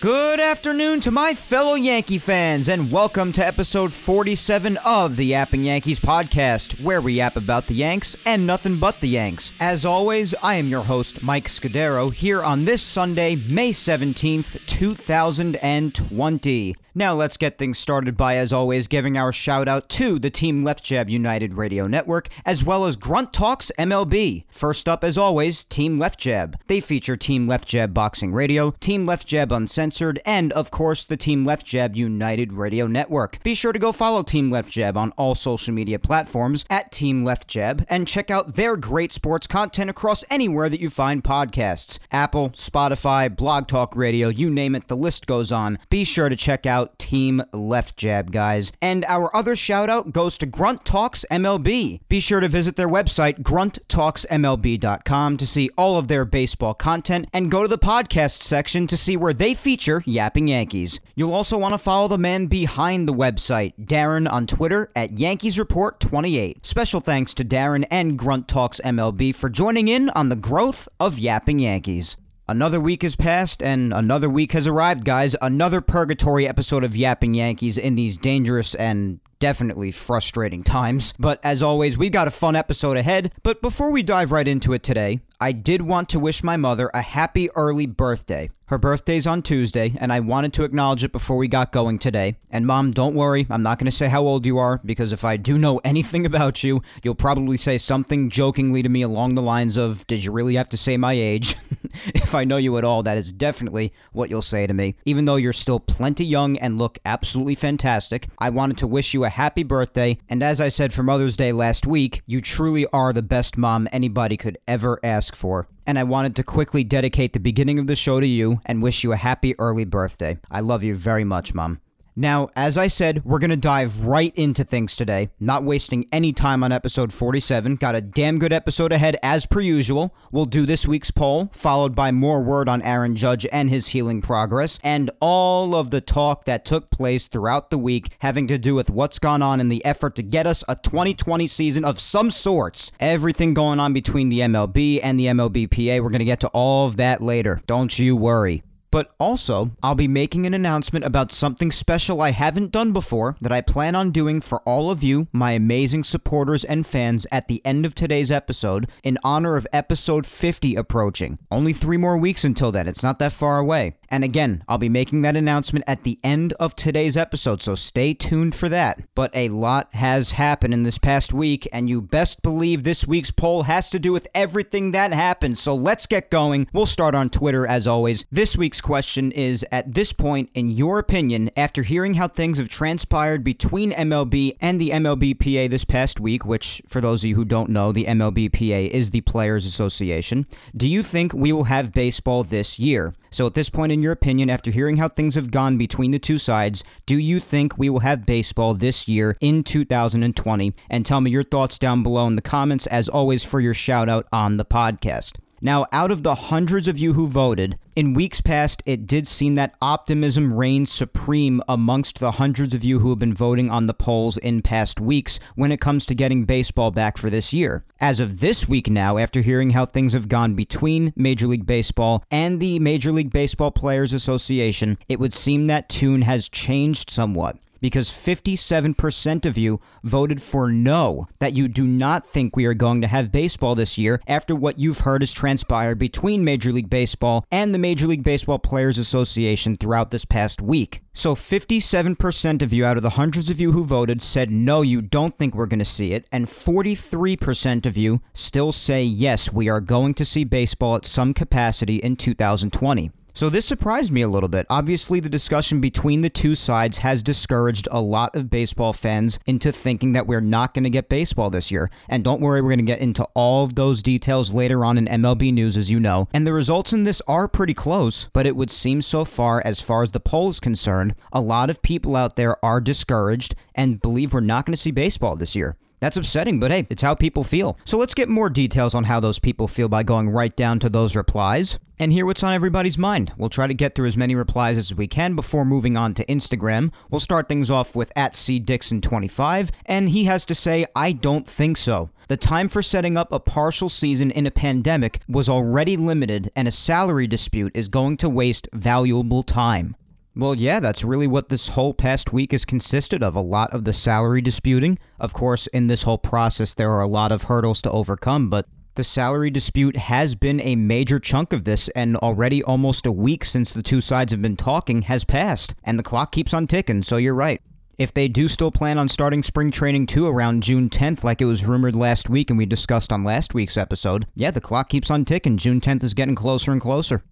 Good afternoon to my fellow Yankee fans, and welcome to episode 47 of the Yapping Yankees podcast, where we yap about the Yanks and nothing but the Yanks. As always, I am your host, Mike Scudero, here on this Sunday, May 17th, 2020. Now let's get things started by, as always, giving our shout out to the Team Left Jab United Radio Network, as well as Grunt Talks MLB. First up, as always, Team Left Jab. They feature Team Left Jab Boxing Radio, Team Left Jab Uncensored, and, of course, the Team Left Jab United Radio Network. Be sure to go follow Team Left Jab on all social media platforms at Team Left Jab and check out their great sports content across anywhere that you find podcasts Apple, Spotify, Blog Talk Radio, you name it, the list goes on. Be sure to check out Team Left Jab, guys. And our other shout out goes to Grunt Talks MLB. Be sure to visit their website, grunttalksmlb.com, to see all of their baseball content and go to the podcast section to see where they feature Yapping Yankees. You'll also want to follow the man behind the website, Darren, on Twitter at Yankees Report 28. Special thanks to Darren and Grunt Talks MLB for joining in on the growth of Yapping Yankees. Another week has passed and another week has arrived, guys. Another purgatory episode of Yapping Yankees in these dangerous and definitely frustrating times. But as always, we've got a fun episode ahead. But before we dive right into it today, I did want to wish my mother a happy early birthday. Her birthday's on Tuesday, and I wanted to acknowledge it before we got going today. And mom, don't worry, I'm not going to say how old you are, because if I do know anything about you, you'll probably say something jokingly to me along the lines of, Did you really have to say my age? if I know you at all, that is definitely what you'll say to me. Even though you're still plenty young and look absolutely fantastic, I wanted to wish you a happy birthday. And as I said for Mother's Day last week, you truly are the best mom anybody could ever ask for and I wanted to quickly dedicate the beginning of the show to you and wish you a happy early birthday. I love you very much, Mom. Now, as I said, we're going to dive right into things today, not wasting any time on episode 47. Got a damn good episode ahead as per usual. We'll do this week's poll, followed by more word on Aaron Judge and his healing progress, and all of the talk that took place throughout the week having to do with what's gone on in the effort to get us a 2020 season of some sorts. Everything going on between the MLB and the MLBPA. We're going to get to all of that later. Don't you worry. But also, I'll be making an announcement about something special I haven't done before that I plan on doing for all of you, my amazing supporters and fans, at the end of today's episode in honor of episode 50 approaching. Only three more weeks until then, it's not that far away. And again, I'll be making that announcement at the end of today's episode, so stay tuned for that. But a lot has happened in this past week, and you best believe this week's poll has to do with everything that happened. So let's get going. We'll start on Twitter as always. This week's question is At this point, in your opinion, after hearing how things have transpired between MLB and the MLBPA this past week, which, for those of you who don't know, the MLBPA is the Players Association, do you think we will have baseball this year? So, at this point, in your opinion, after hearing how things have gone between the two sides, do you think we will have baseball this year in 2020? And tell me your thoughts down below in the comments, as always, for your shout out on the podcast. Now, out of the hundreds of you who voted, in weeks past, it did seem that optimism reigned supreme amongst the hundreds of you who have been voting on the polls in past weeks when it comes to getting baseball back for this year. As of this week now, after hearing how things have gone between Major League Baseball and the Major League Baseball Players Association, it would seem that tune has changed somewhat because 57% of you voted for no, that you do not think we are going to have baseball this year after what you've heard has transpired between Major League Baseball and the Major League Baseball Players Association throughout this past week. So 57% of you out of the hundreds of you who voted said no, you don't think we're going to see it, and 43% of you still say yes, we are going to see baseball at some capacity in 2020. So this surprised me a little bit. Obviously, the discussion between the two sides has discouraged a lot of baseball fans into thinking that we're not going to get baseball this year. And don't worry, we're going to get into all of those details later on in MLB news, as you know. And the results in this are pretty close, but it would seem so far, as far as the poll is concerned, a lot of people out there are discouraged and believe we're not going to see baseball this year. That's upsetting, but hey, it's how people feel. So let's get more details on how those people feel by going right down to those replies and hear what's on everybody's mind. We'll try to get through as many replies as we can before moving on to Instagram. We'll start things off with at cdixon25, and he has to say, I don't think so. The time for setting up a partial season in a pandemic was already limited, and a salary dispute is going to waste valuable time. Well, yeah, that's really what this whole past week has consisted of a lot of the salary disputing. Of course, in this whole process, there are a lot of hurdles to overcome, but the salary dispute has been a major chunk of this, and already almost a week since the two sides have been talking has passed, and the clock keeps on ticking, so you're right. If they do still plan on starting spring training too around June 10th, like it was rumored last week and we discussed on last week's episode, yeah, the clock keeps on ticking. June 10th is getting closer and closer.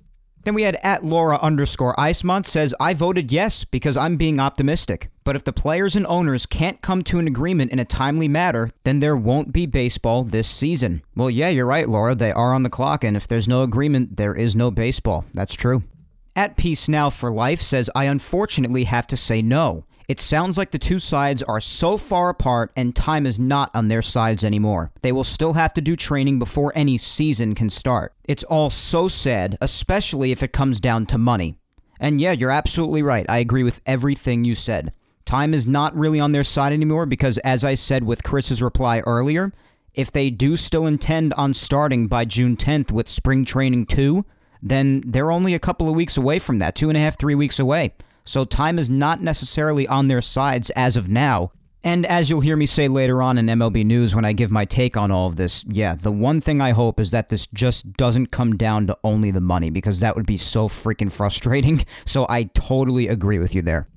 Then we had at Laura underscore Icemont says, I voted yes because I'm being optimistic. But if the players and owners can't come to an agreement in a timely manner, then there won't be baseball this season. Well, yeah, you're right, Laura. They are on the clock, and if there's no agreement, there is no baseball. That's true. At Peace Now for Life says, I unfortunately have to say no. It sounds like the two sides are so far apart and time is not on their sides anymore. They will still have to do training before any season can start. It's all so sad, especially if it comes down to money. And yeah, you're absolutely right. I agree with everything you said. Time is not really on their side anymore because, as I said with Chris's reply earlier, if they do still intend on starting by June 10th with spring training 2, then they're only a couple of weeks away from that, two and a half, three weeks away so time is not necessarily on their sides as of now. And as you'll hear me say later on in MLB News when I give my take on all of this, yeah, the one thing I hope is that this just doesn't come down to only the money because that would be so freaking frustrating. So I totally agree with you there.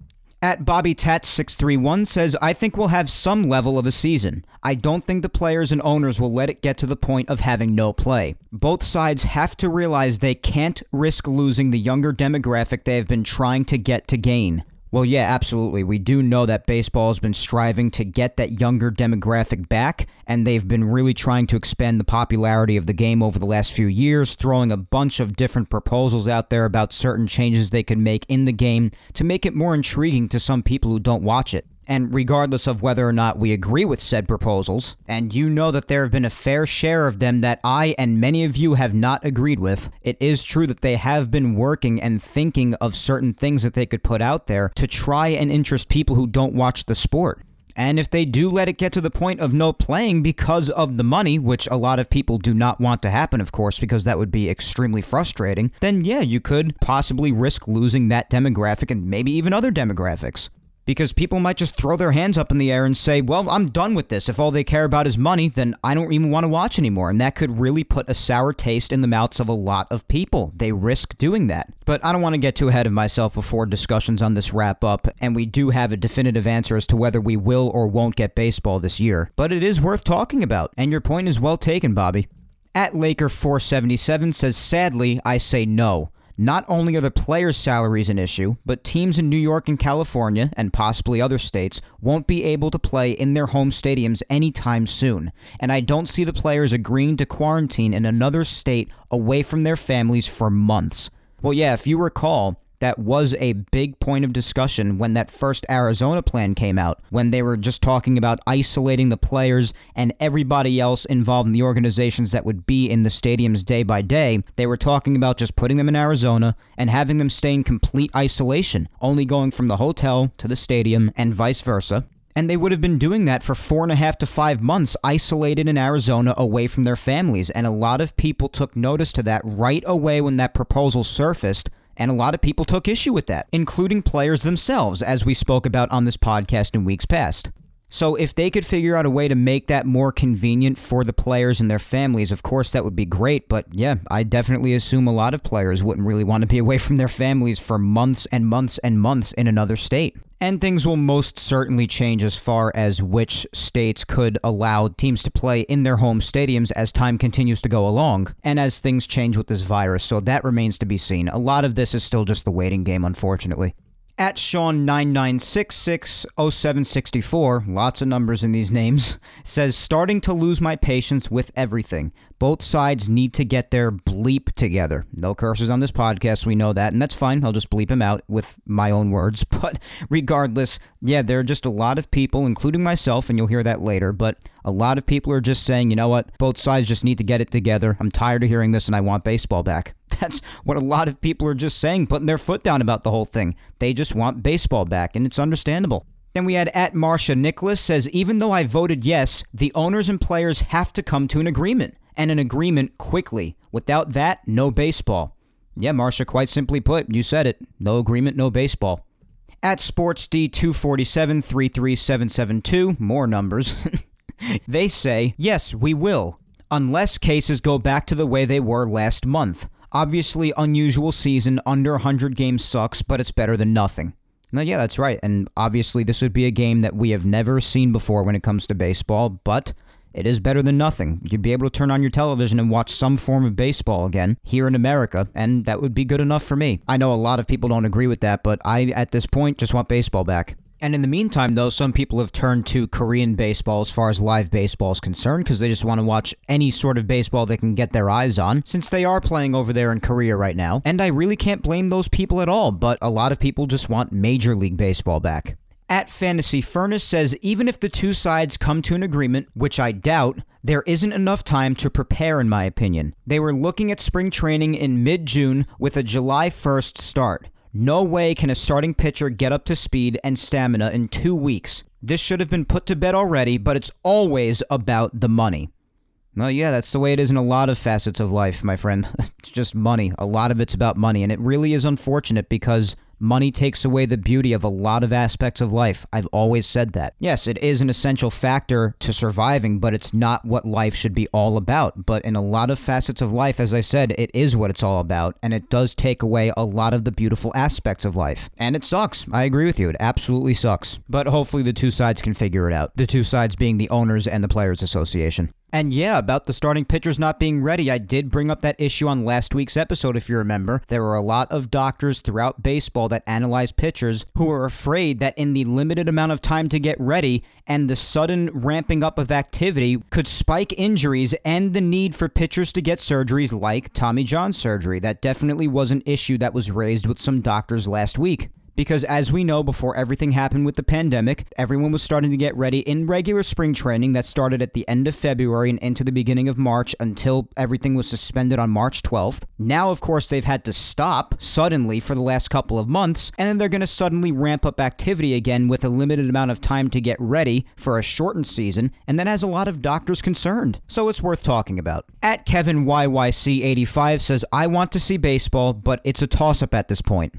At Bobby Tat 631 says, I think we'll have some level of a season. I don't think the players and owners will let it get to the point of having no play. Both sides have to realize they can't risk losing the younger demographic they have been trying to get to gain. Well, yeah, absolutely. We do know that baseball has been striving to get that younger demographic back, and they've been really trying to expand the popularity of the game over the last few years, throwing a bunch of different proposals out there about certain changes they could make in the game to make it more intriguing to some people who don't watch it. And regardless of whether or not we agree with said proposals, and you know that there have been a fair share of them that I and many of you have not agreed with, it is true that they have been working and thinking of certain things that they could put out there to try and interest people who don't watch the sport. And if they do let it get to the point of no playing because of the money, which a lot of people do not want to happen, of course, because that would be extremely frustrating, then yeah, you could possibly risk losing that demographic and maybe even other demographics because people might just throw their hands up in the air and say, Well, I'm done with this. If all they care about is money, then I don't even want to watch anymore. And that could really put a sour taste in the mouths of a lot of people. They risk doing that. But I don't want to get too ahead of myself before discussions on this wrap up, and we do have a definitive answer as to whether we will or won't get baseball this year. But it is worth talking about, and your point is well taken, Bobby. At Laker477 says, Sadly, I say no. Not only are the players' salaries an issue, but teams in New York and California, and possibly other states, won't be able to play in their home stadiums anytime soon. And I don't see the players agreeing to quarantine in another state away from their families for months. Well, yeah, if you recall, that was a big point of discussion when that first Arizona plan came out, when they were just talking about isolating the players and everybody else involved in the organizations that would be in the stadiums day by day. They were talking about just putting them in Arizona and having them stay in complete isolation, only going from the hotel to the stadium and vice versa. And they would have been doing that for four and a half to five months, isolated in Arizona away from their families. And a lot of people took notice to that right away when that proposal surfaced and a lot of people took issue with that, including players themselves, as we spoke about on this podcast in weeks past. So, if they could figure out a way to make that more convenient for the players and their families, of course, that would be great. But yeah, I definitely assume a lot of players wouldn't really want to be away from their families for months and months and months in another state. And things will most certainly change as far as which states could allow teams to play in their home stadiums as time continues to go along, and as things change with this virus, so that remains to be seen. A lot of this is still just the waiting game, unfortunately at Sean99660764, lots of numbers in these names, says starting to lose my patience with everything. Both sides need to get their bleep together. No curses on this podcast, we know that, and that's fine. I'll just bleep him out with my own words. But regardless, yeah, there are just a lot of people, including myself, and you'll hear that later, but a lot of people are just saying, you know what, both sides just need to get it together. I'm tired of hearing this and I want baseball back. That's what a lot of people are just saying, putting their foot down about the whole thing. They just want baseball back, and it's understandable. Then we had at Marsha Nicholas says, even though I voted yes, the owners and players have to come to an agreement, and an agreement quickly. Without that, no baseball. Yeah, Marsha, quite simply put, you said it. No agreement, no baseball. At SportsD247-33772, more numbers. they say, yes, we will, unless cases go back to the way they were last month. Obviously, unusual season, under 100 games sucks, but it's better than nothing. No, yeah, that's right. And obviously, this would be a game that we have never seen before when it comes to baseball, but it is better than nothing. You'd be able to turn on your television and watch some form of baseball again here in America, and that would be good enough for me. I know a lot of people don't agree with that, but I, at this point, just want baseball back. And in the meantime, though, some people have turned to Korean baseball as far as live baseball is concerned because they just want to watch any sort of baseball they can get their eyes on since they are playing over there in Korea right now. And I really can't blame those people at all, but a lot of people just want Major League Baseball back. At Fantasy Furnace says even if the two sides come to an agreement, which I doubt, there isn't enough time to prepare, in my opinion. They were looking at spring training in mid June with a July 1st start. No way can a starting pitcher get up to speed and stamina in two weeks. This should have been put to bed already, but it's always about the money. Well, yeah, that's the way it is in a lot of facets of life, my friend. it's just money. A lot of it's about money, and it really is unfortunate because Money takes away the beauty of a lot of aspects of life. I've always said that. Yes, it is an essential factor to surviving, but it's not what life should be all about. But in a lot of facets of life, as I said, it is what it's all about, and it does take away a lot of the beautiful aspects of life. And it sucks. I agree with you. It absolutely sucks. But hopefully the two sides can figure it out. The two sides being the owners and the Players Association. And yeah, about the starting pitchers not being ready, I did bring up that issue on last week's episode, if you remember. There were a lot of doctors throughout baseball that analyze pitchers who are afraid that in the limited amount of time to get ready and the sudden ramping up of activity could spike injuries and the need for pitchers to get surgeries like Tommy John surgery. That definitely was an issue that was raised with some doctors last week because as we know before everything happened with the pandemic everyone was starting to get ready in regular spring training that started at the end of february and into the beginning of march until everything was suspended on march 12th now of course they've had to stop suddenly for the last couple of months and then they're going to suddenly ramp up activity again with a limited amount of time to get ready for a shortened season and that has a lot of doctors concerned. So it's worth talking about. At kevin yyc85 says i want to see baseball but it's a toss up at this point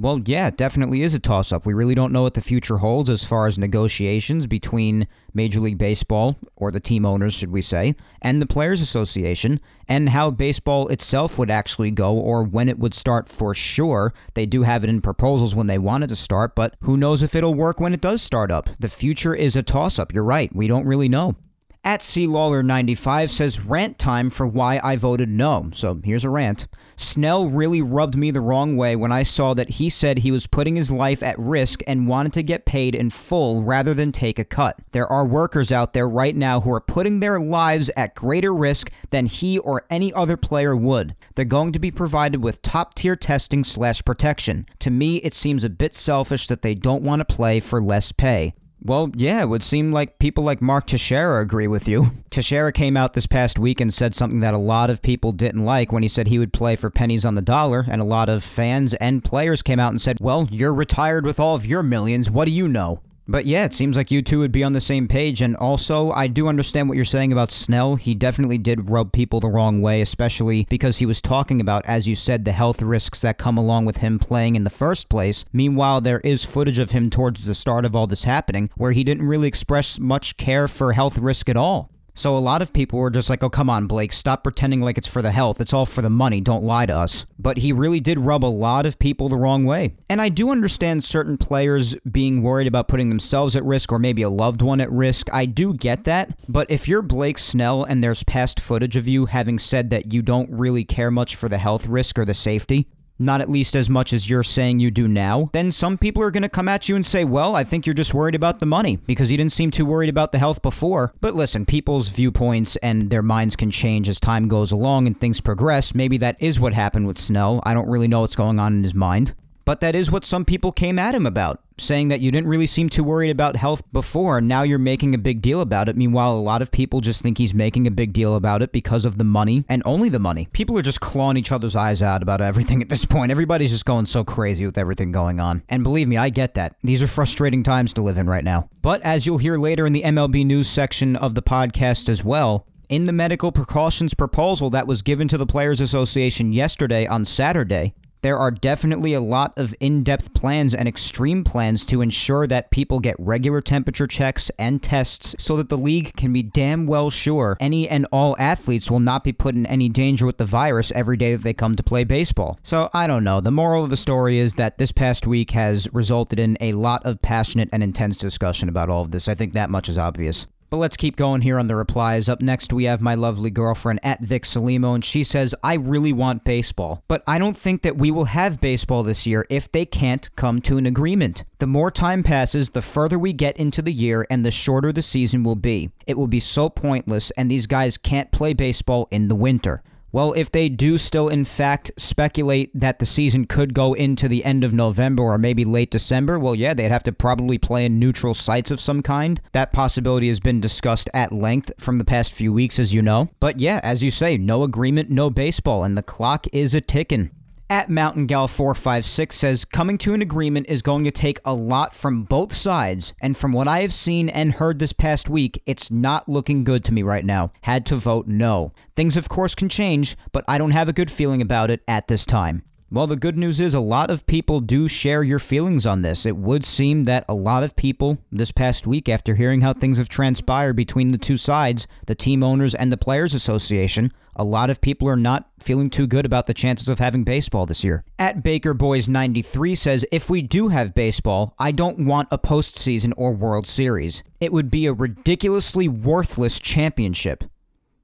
well, yeah, it definitely is a toss up. We really don't know what the future holds as far as negotiations between Major League Baseball, or the team owners, should we say, and the Players Association, and how baseball itself would actually go or when it would start for sure. They do have it in proposals when they want it to start, but who knows if it'll work when it does start up? The future is a toss up. You're right. We don't really know. At CLawler95 says rant time for why I voted no. So here's a rant. Snell really rubbed me the wrong way when I saw that he said he was putting his life at risk and wanted to get paid in full rather than take a cut. There are workers out there right now who are putting their lives at greater risk than he or any other player would. They're going to be provided with top tier testing slash protection. To me, it seems a bit selfish that they don't want to play for less pay. Well, yeah, it would seem like people like Mark Teixeira agree with you. Teixeira came out this past week and said something that a lot of people didn't like when he said he would play for pennies on the dollar, and a lot of fans and players came out and said, Well, you're retired with all of your millions. What do you know? But yeah, it seems like you two would be on the same page. And also, I do understand what you're saying about Snell. He definitely did rub people the wrong way, especially because he was talking about, as you said, the health risks that come along with him playing in the first place. Meanwhile, there is footage of him towards the start of all this happening where he didn't really express much care for health risk at all. So a lot of people were just like, oh, come on, Blake, stop pretending like it's for the health. It's all for the money. Don't lie to us. But he really did rub a lot of people the wrong way. And I do understand certain players being worried about putting themselves at risk or maybe a loved one at risk. I do get that. But if you're Blake Snell and there's past footage of you having said that you don't really care much for the health risk or the safety, not at least as much as you're saying you do now, then some people are going to come at you and say, well, I think you're just worried about the money because you didn't seem too worried about the health before. But listen, people's viewpoints and their minds can change as time goes along and things progress. Maybe that is what happened with Snell. I don't really know what's going on in his mind. But that is what some people came at him about, saying that you didn't really seem too worried about health before, and now you're making a big deal about it. Meanwhile, a lot of people just think he's making a big deal about it because of the money and only the money. People are just clawing each other's eyes out about everything at this point. Everybody's just going so crazy with everything going on. And believe me, I get that. These are frustrating times to live in right now. But as you'll hear later in the MLB news section of the podcast as well, in the medical precautions proposal that was given to the Players Association yesterday on Saturday, there are definitely a lot of in depth plans and extreme plans to ensure that people get regular temperature checks and tests so that the league can be damn well sure any and all athletes will not be put in any danger with the virus every day that they come to play baseball. So I don't know. The moral of the story is that this past week has resulted in a lot of passionate and intense discussion about all of this. I think that much is obvious. But let's keep going here on the replies. Up next, we have my lovely girlfriend at Vic Salimo, and she says, I really want baseball, but I don't think that we will have baseball this year if they can't come to an agreement. The more time passes, the further we get into the year, and the shorter the season will be. It will be so pointless, and these guys can't play baseball in the winter. Well, if they do still, in fact, speculate that the season could go into the end of November or maybe late December, well, yeah, they'd have to probably play in neutral sites of some kind. That possibility has been discussed at length from the past few weeks, as you know. But yeah, as you say, no agreement, no baseball, and the clock is a ticking at Mountain Gal 456 says coming to an agreement is going to take a lot from both sides, and from what I have seen and heard this past week, it's not looking good to me right now. Had to vote no. Things, of course, can change, but I don't have a good feeling about it at this time. Well, the good news is a lot of people do share your feelings on this. It would seem that a lot of people this past week, after hearing how things have transpired between the two sides, the team owners and the Players Association, a lot of people are not feeling too good about the chances of having baseball this year. At Baker Boys 93 says, If we do have baseball, I don't want a postseason or World Series. It would be a ridiculously worthless championship.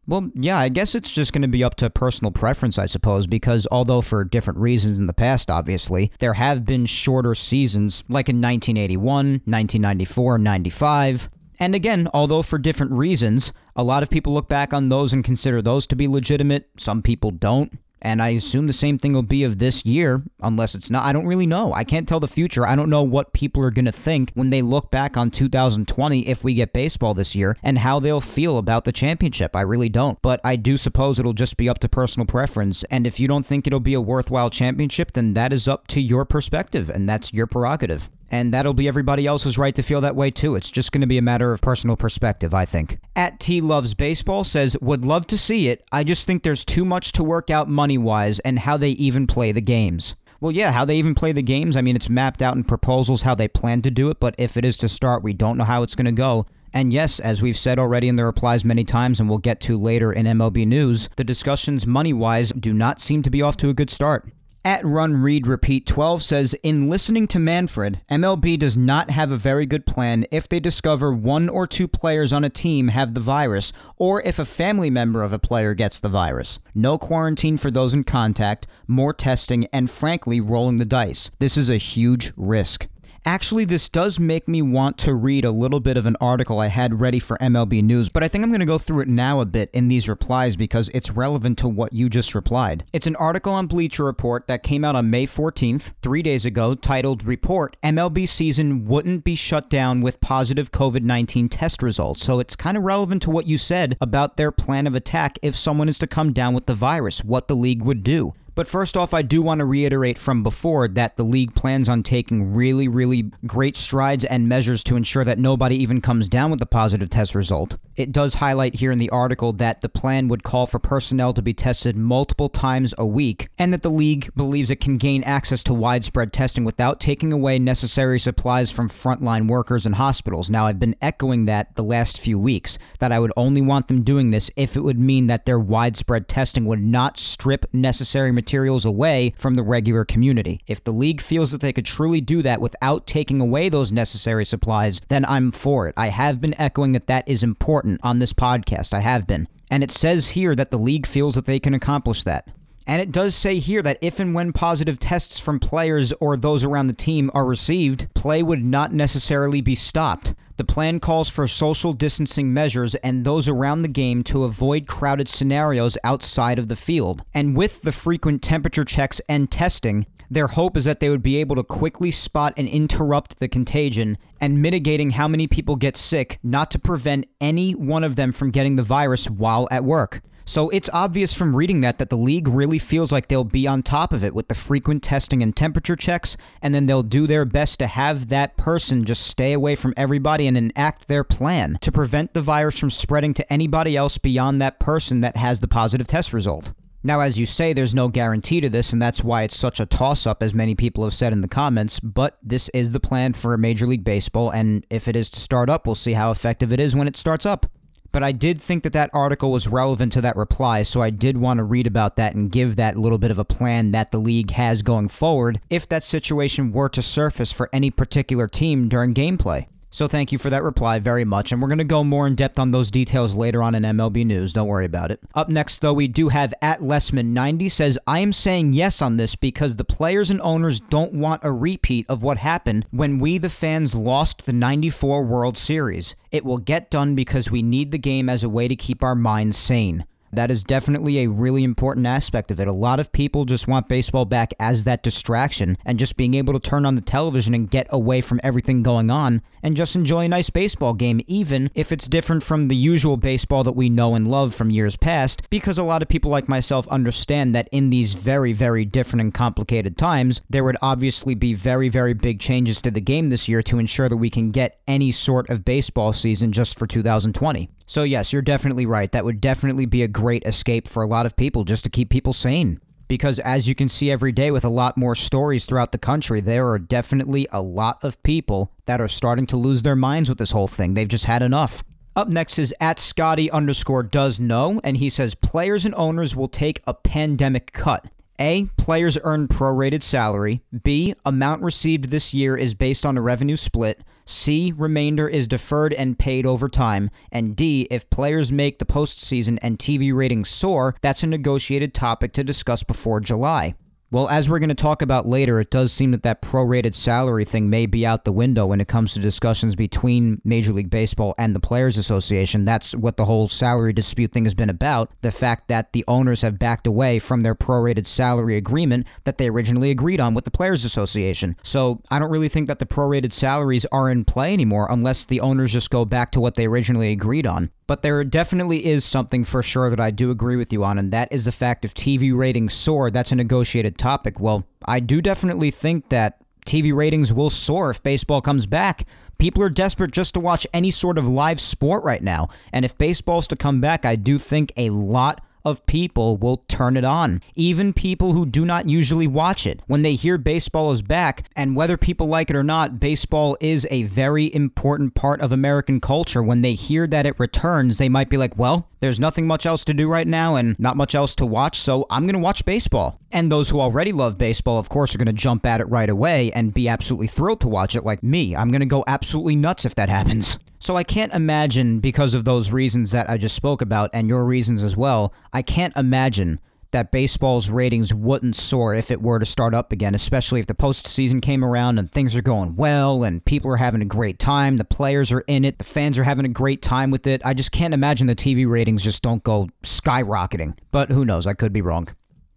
Well, yeah, I guess it's just going to be up to personal preference, I suppose, because although for different reasons in the past, obviously, there have been shorter seasons, like in 1981, 1994, 95. And again, although for different reasons, a lot of people look back on those and consider those to be legitimate. Some people don't. And I assume the same thing will be of this year, unless it's not. I don't really know. I can't tell the future. I don't know what people are going to think when they look back on 2020 if we get baseball this year and how they'll feel about the championship. I really don't. But I do suppose it'll just be up to personal preference. And if you don't think it'll be a worthwhile championship, then that is up to your perspective, and that's your prerogative. And that'll be everybody else's right to feel that way too. It's just going to be a matter of personal perspective, I think. At T Loves Baseball says, Would love to see it. I just think there's too much to work out money wise and how they even play the games. Well, yeah, how they even play the games. I mean, it's mapped out in proposals how they plan to do it, but if it is to start, we don't know how it's going to go. And yes, as we've said already in the replies many times and we'll get to later in MLB News, the discussions money wise do not seem to be off to a good start. At Run Read Repeat 12 says In listening to Manfred, MLB does not have a very good plan if they discover one or two players on a team have the virus, or if a family member of a player gets the virus. No quarantine for those in contact, more testing, and frankly, rolling the dice. This is a huge risk. Actually, this does make me want to read a little bit of an article I had ready for MLB News, but I think I'm going to go through it now a bit in these replies because it's relevant to what you just replied. It's an article on Bleacher Report that came out on May 14th, three days ago, titled Report MLB Season Wouldn't Be Shut Down with Positive COVID 19 Test Results. So it's kind of relevant to what you said about their plan of attack if someone is to come down with the virus, what the league would do. But first off, I do want to reiterate from before that the league plans on taking really, really great strides and measures to ensure that nobody even comes down with the positive test result. It does highlight here in the article that the plan would call for personnel to be tested multiple times a week, and that the league believes it can gain access to widespread testing without taking away necessary supplies from frontline workers and hospitals. Now, I've been echoing that the last few weeks, that I would only want them doing this if it would mean that their widespread testing would not strip necessary materials materials away from the regular community. If the league feels that they could truly do that without taking away those necessary supplies, then I'm for it. I have been echoing that that is important on this podcast. I have been. And it says here that the league feels that they can accomplish that. And it does say here that if and when positive tests from players or those around the team are received, play would not necessarily be stopped. The plan calls for social distancing measures and those around the game to avoid crowded scenarios outside of the field. And with the frequent temperature checks and testing, their hope is that they would be able to quickly spot and interrupt the contagion and mitigating how many people get sick, not to prevent any one of them from getting the virus while at work. So it's obvious from reading that that the league really feels like they'll be on top of it with the frequent testing and temperature checks, and then they'll do their best to have that person just stay away from everybody and enact their plan to prevent the virus from spreading to anybody else beyond that person that has the positive test result. Now, as you say, there's no guarantee to this, and that's why it's such a toss up, as many people have said in the comments. But this is the plan for Major League Baseball, and if it is to start up, we'll see how effective it is when it starts up but I did think that that article was relevant to that reply, so I did want to read about that and give that little bit of a plan that the league has going forward if that situation were to surface for any particular team during gameplay. So thank you for that reply very much, and we're going to go more in depth on those details later on in MLB News. Don't worry about it. Up next, though, we do have at Lessman90 says, I am saying yes on this because the players and owners don't want a repeat of what happened when we, the fans, lost the 94 World Series. It will get done because we need the game as a way to keep our minds sane. That is definitely a really important aspect of it. A lot of people just want baseball back as that distraction and just being able to turn on the television and get away from everything going on and just enjoy a nice baseball game, even if it's different from the usual baseball that we know and love from years past, because a lot of people like myself understand that in these very, very different and complicated times, there would obviously be very, very big changes to the game this year to ensure that we can get any sort of baseball season just for 2020. So, yes, you're definitely right. That would definitely be a great escape for a lot of people just to keep people sane. Because as you can see every day with a lot more stories throughout the country, there are definitely a lot of people that are starting to lose their minds with this whole thing. They've just had enough. Up next is at Scotty underscore does know, and he says players and owners will take a pandemic cut. A. Players earn prorated salary. B. Amount received this year is based on a revenue split. C. Remainder is deferred and paid over time. And D. If players make the postseason and TV ratings soar, that's a negotiated topic to discuss before July. Well, as we're going to talk about later, it does seem that that prorated salary thing may be out the window when it comes to discussions between Major League Baseball and the Players Association. That's what the whole salary dispute thing has been about. The fact that the owners have backed away from their prorated salary agreement that they originally agreed on with the Players Association. So I don't really think that the prorated salaries are in play anymore unless the owners just go back to what they originally agreed on. But there definitely is something for sure that I do agree with you on, and that is the fact if TV ratings soar, that's a negotiated topic. Well, I do definitely think that TV ratings will soar if baseball comes back. People are desperate just to watch any sort of live sport right now. And if baseball's to come back, I do think a lot of people will turn it on. Even people who do not usually watch it. When they hear baseball is back, and whether people like it or not, baseball is a very important part of American culture. When they hear that it returns, they might be like, well, there's nothing much else to do right now and not much else to watch, so I'm going to watch baseball. And those who already love baseball, of course, are going to jump at it right away and be absolutely thrilled to watch it, like me. I'm going to go absolutely nuts if that happens. So I can't imagine, because of those reasons that I just spoke about and your reasons as well, I can't imagine that baseball's ratings wouldn't soar if it were to start up again, especially if the postseason came around and things are going well and people are having a great time, the players are in it, the fans are having a great time with it. I just can't imagine the TV ratings just don't go skyrocketing. But who knows? I could be wrong.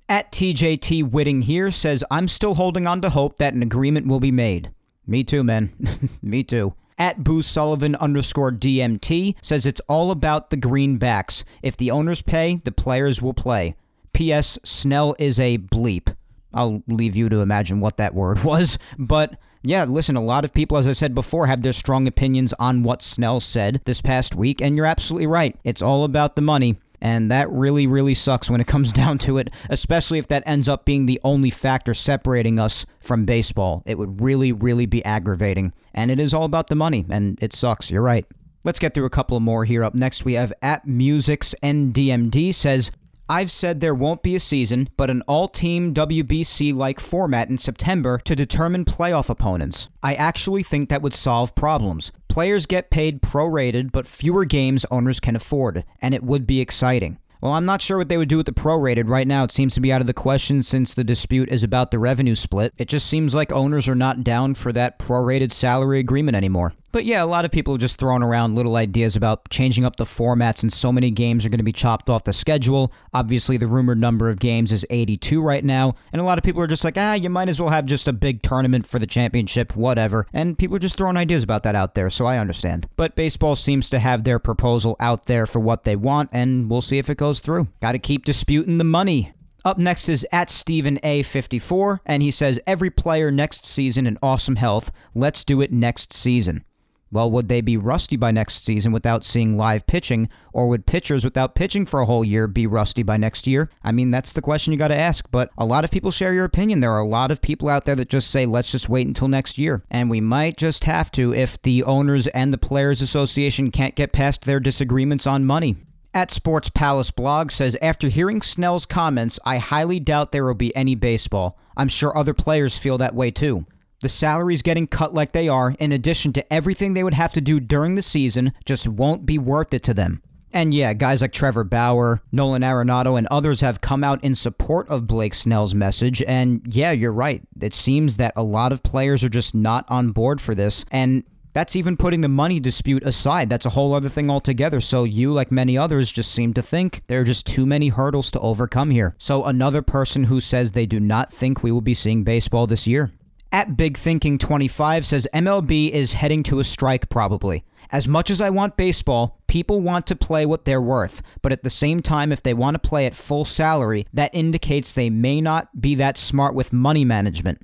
At TJT Whitting here says, I'm still holding on to hope that an agreement will be made. Me too, man. Me too at Boo Sullivan underscore DMT says it's all about the greenbacks. If the owners pay, the players will play. P.S. Snell is a bleep. I'll leave you to imagine what that word was. But yeah, listen, a lot of people, as I said before, have their strong opinions on what Snell said this past week, and you're absolutely right. It's all about the money. And that really, really sucks when it comes down to it, especially if that ends up being the only factor separating us from baseball. It would really, really be aggravating. And it is all about the money, and it sucks. You're right. Let's get through a couple more here. Up next, we have at Music's NDMD says, I've said there won't be a season, but an all team WBC like format in September to determine playoff opponents. I actually think that would solve problems. Players get paid prorated, but fewer games owners can afford, and it would be exciting. Well, I'm not sure what they would do with the prorated. Right now, it seems to be out of the question since the dispute is about the revenue split. It just seems like owners are not down for that prorated salary agreement anymore. But yeah, a lot of people are just throwing around little ideas about changing up the formats, and so many games are going to be chopped off the schedule. Obviously, the rumored number of games is 82 right now, and a lot of people are just like, ah, you might as well have just a big tournament for the championship, whatever. And people are just throwing ideas about that out there, so I understand. But baseball seems to have their proposal out there for what they want, and we'll see if it goes through. Got to keep disputing the money. Up next is at Stephen A54, and he says, Every player next season in awesome health. Let's do it next season. Well, would they be rusty by next season without seeing live pitching, or would pitchers without pitching for a whole year be rusty by next year? I mean, that's the question you got to ask, but a lot of people share your opinion. There are a lot of people out there that just say, let's just wait until next year. And we might just have to if the owners and the Players Association can't get past their disagreements on money. At Sports Palace blog says, after hearing Snell's comments, I highly doubt there will be any baseball. I'm sure other players feel that way too. The salaries getting cut like they are, in addition to everything they would have to do during the season, just won't be worth it to them. And yeah, guys like Trevor Bauer, Nolan Arenado, and others have come out in support of Blake Snell's message. And yeah, you're right. It seems that a lot of players are just not on board for this. And that's even putting the money dispute aside. That's a whole other thing altogether. So you, like many others, just seem to think there are just too many hurdles to overcome here. So another person who says they do not think we will be seeing baseball this year. At Big Thinking 25 says MLB is heading to a strike probably. As much as I want baseball, people want to play what they're worth, but at the same time, if they want to play at full salary, that indicates they may not be that smart with money management.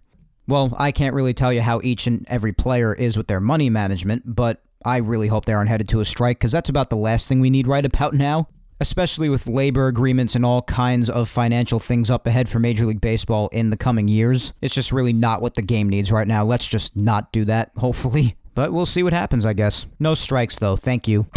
Well, I can't really tell you how each and every player is with their money management, but I really hope they aren't headed to a strike because that's about the last thing we need right about now especially with labor agreements and all kinds of financial things up ahead for Major League Baseball in the coming years. It's just really not what the game needs right now. Let's just not do that, hopefully. But we'll see what happens, I guess. No strikes, though. Thank you.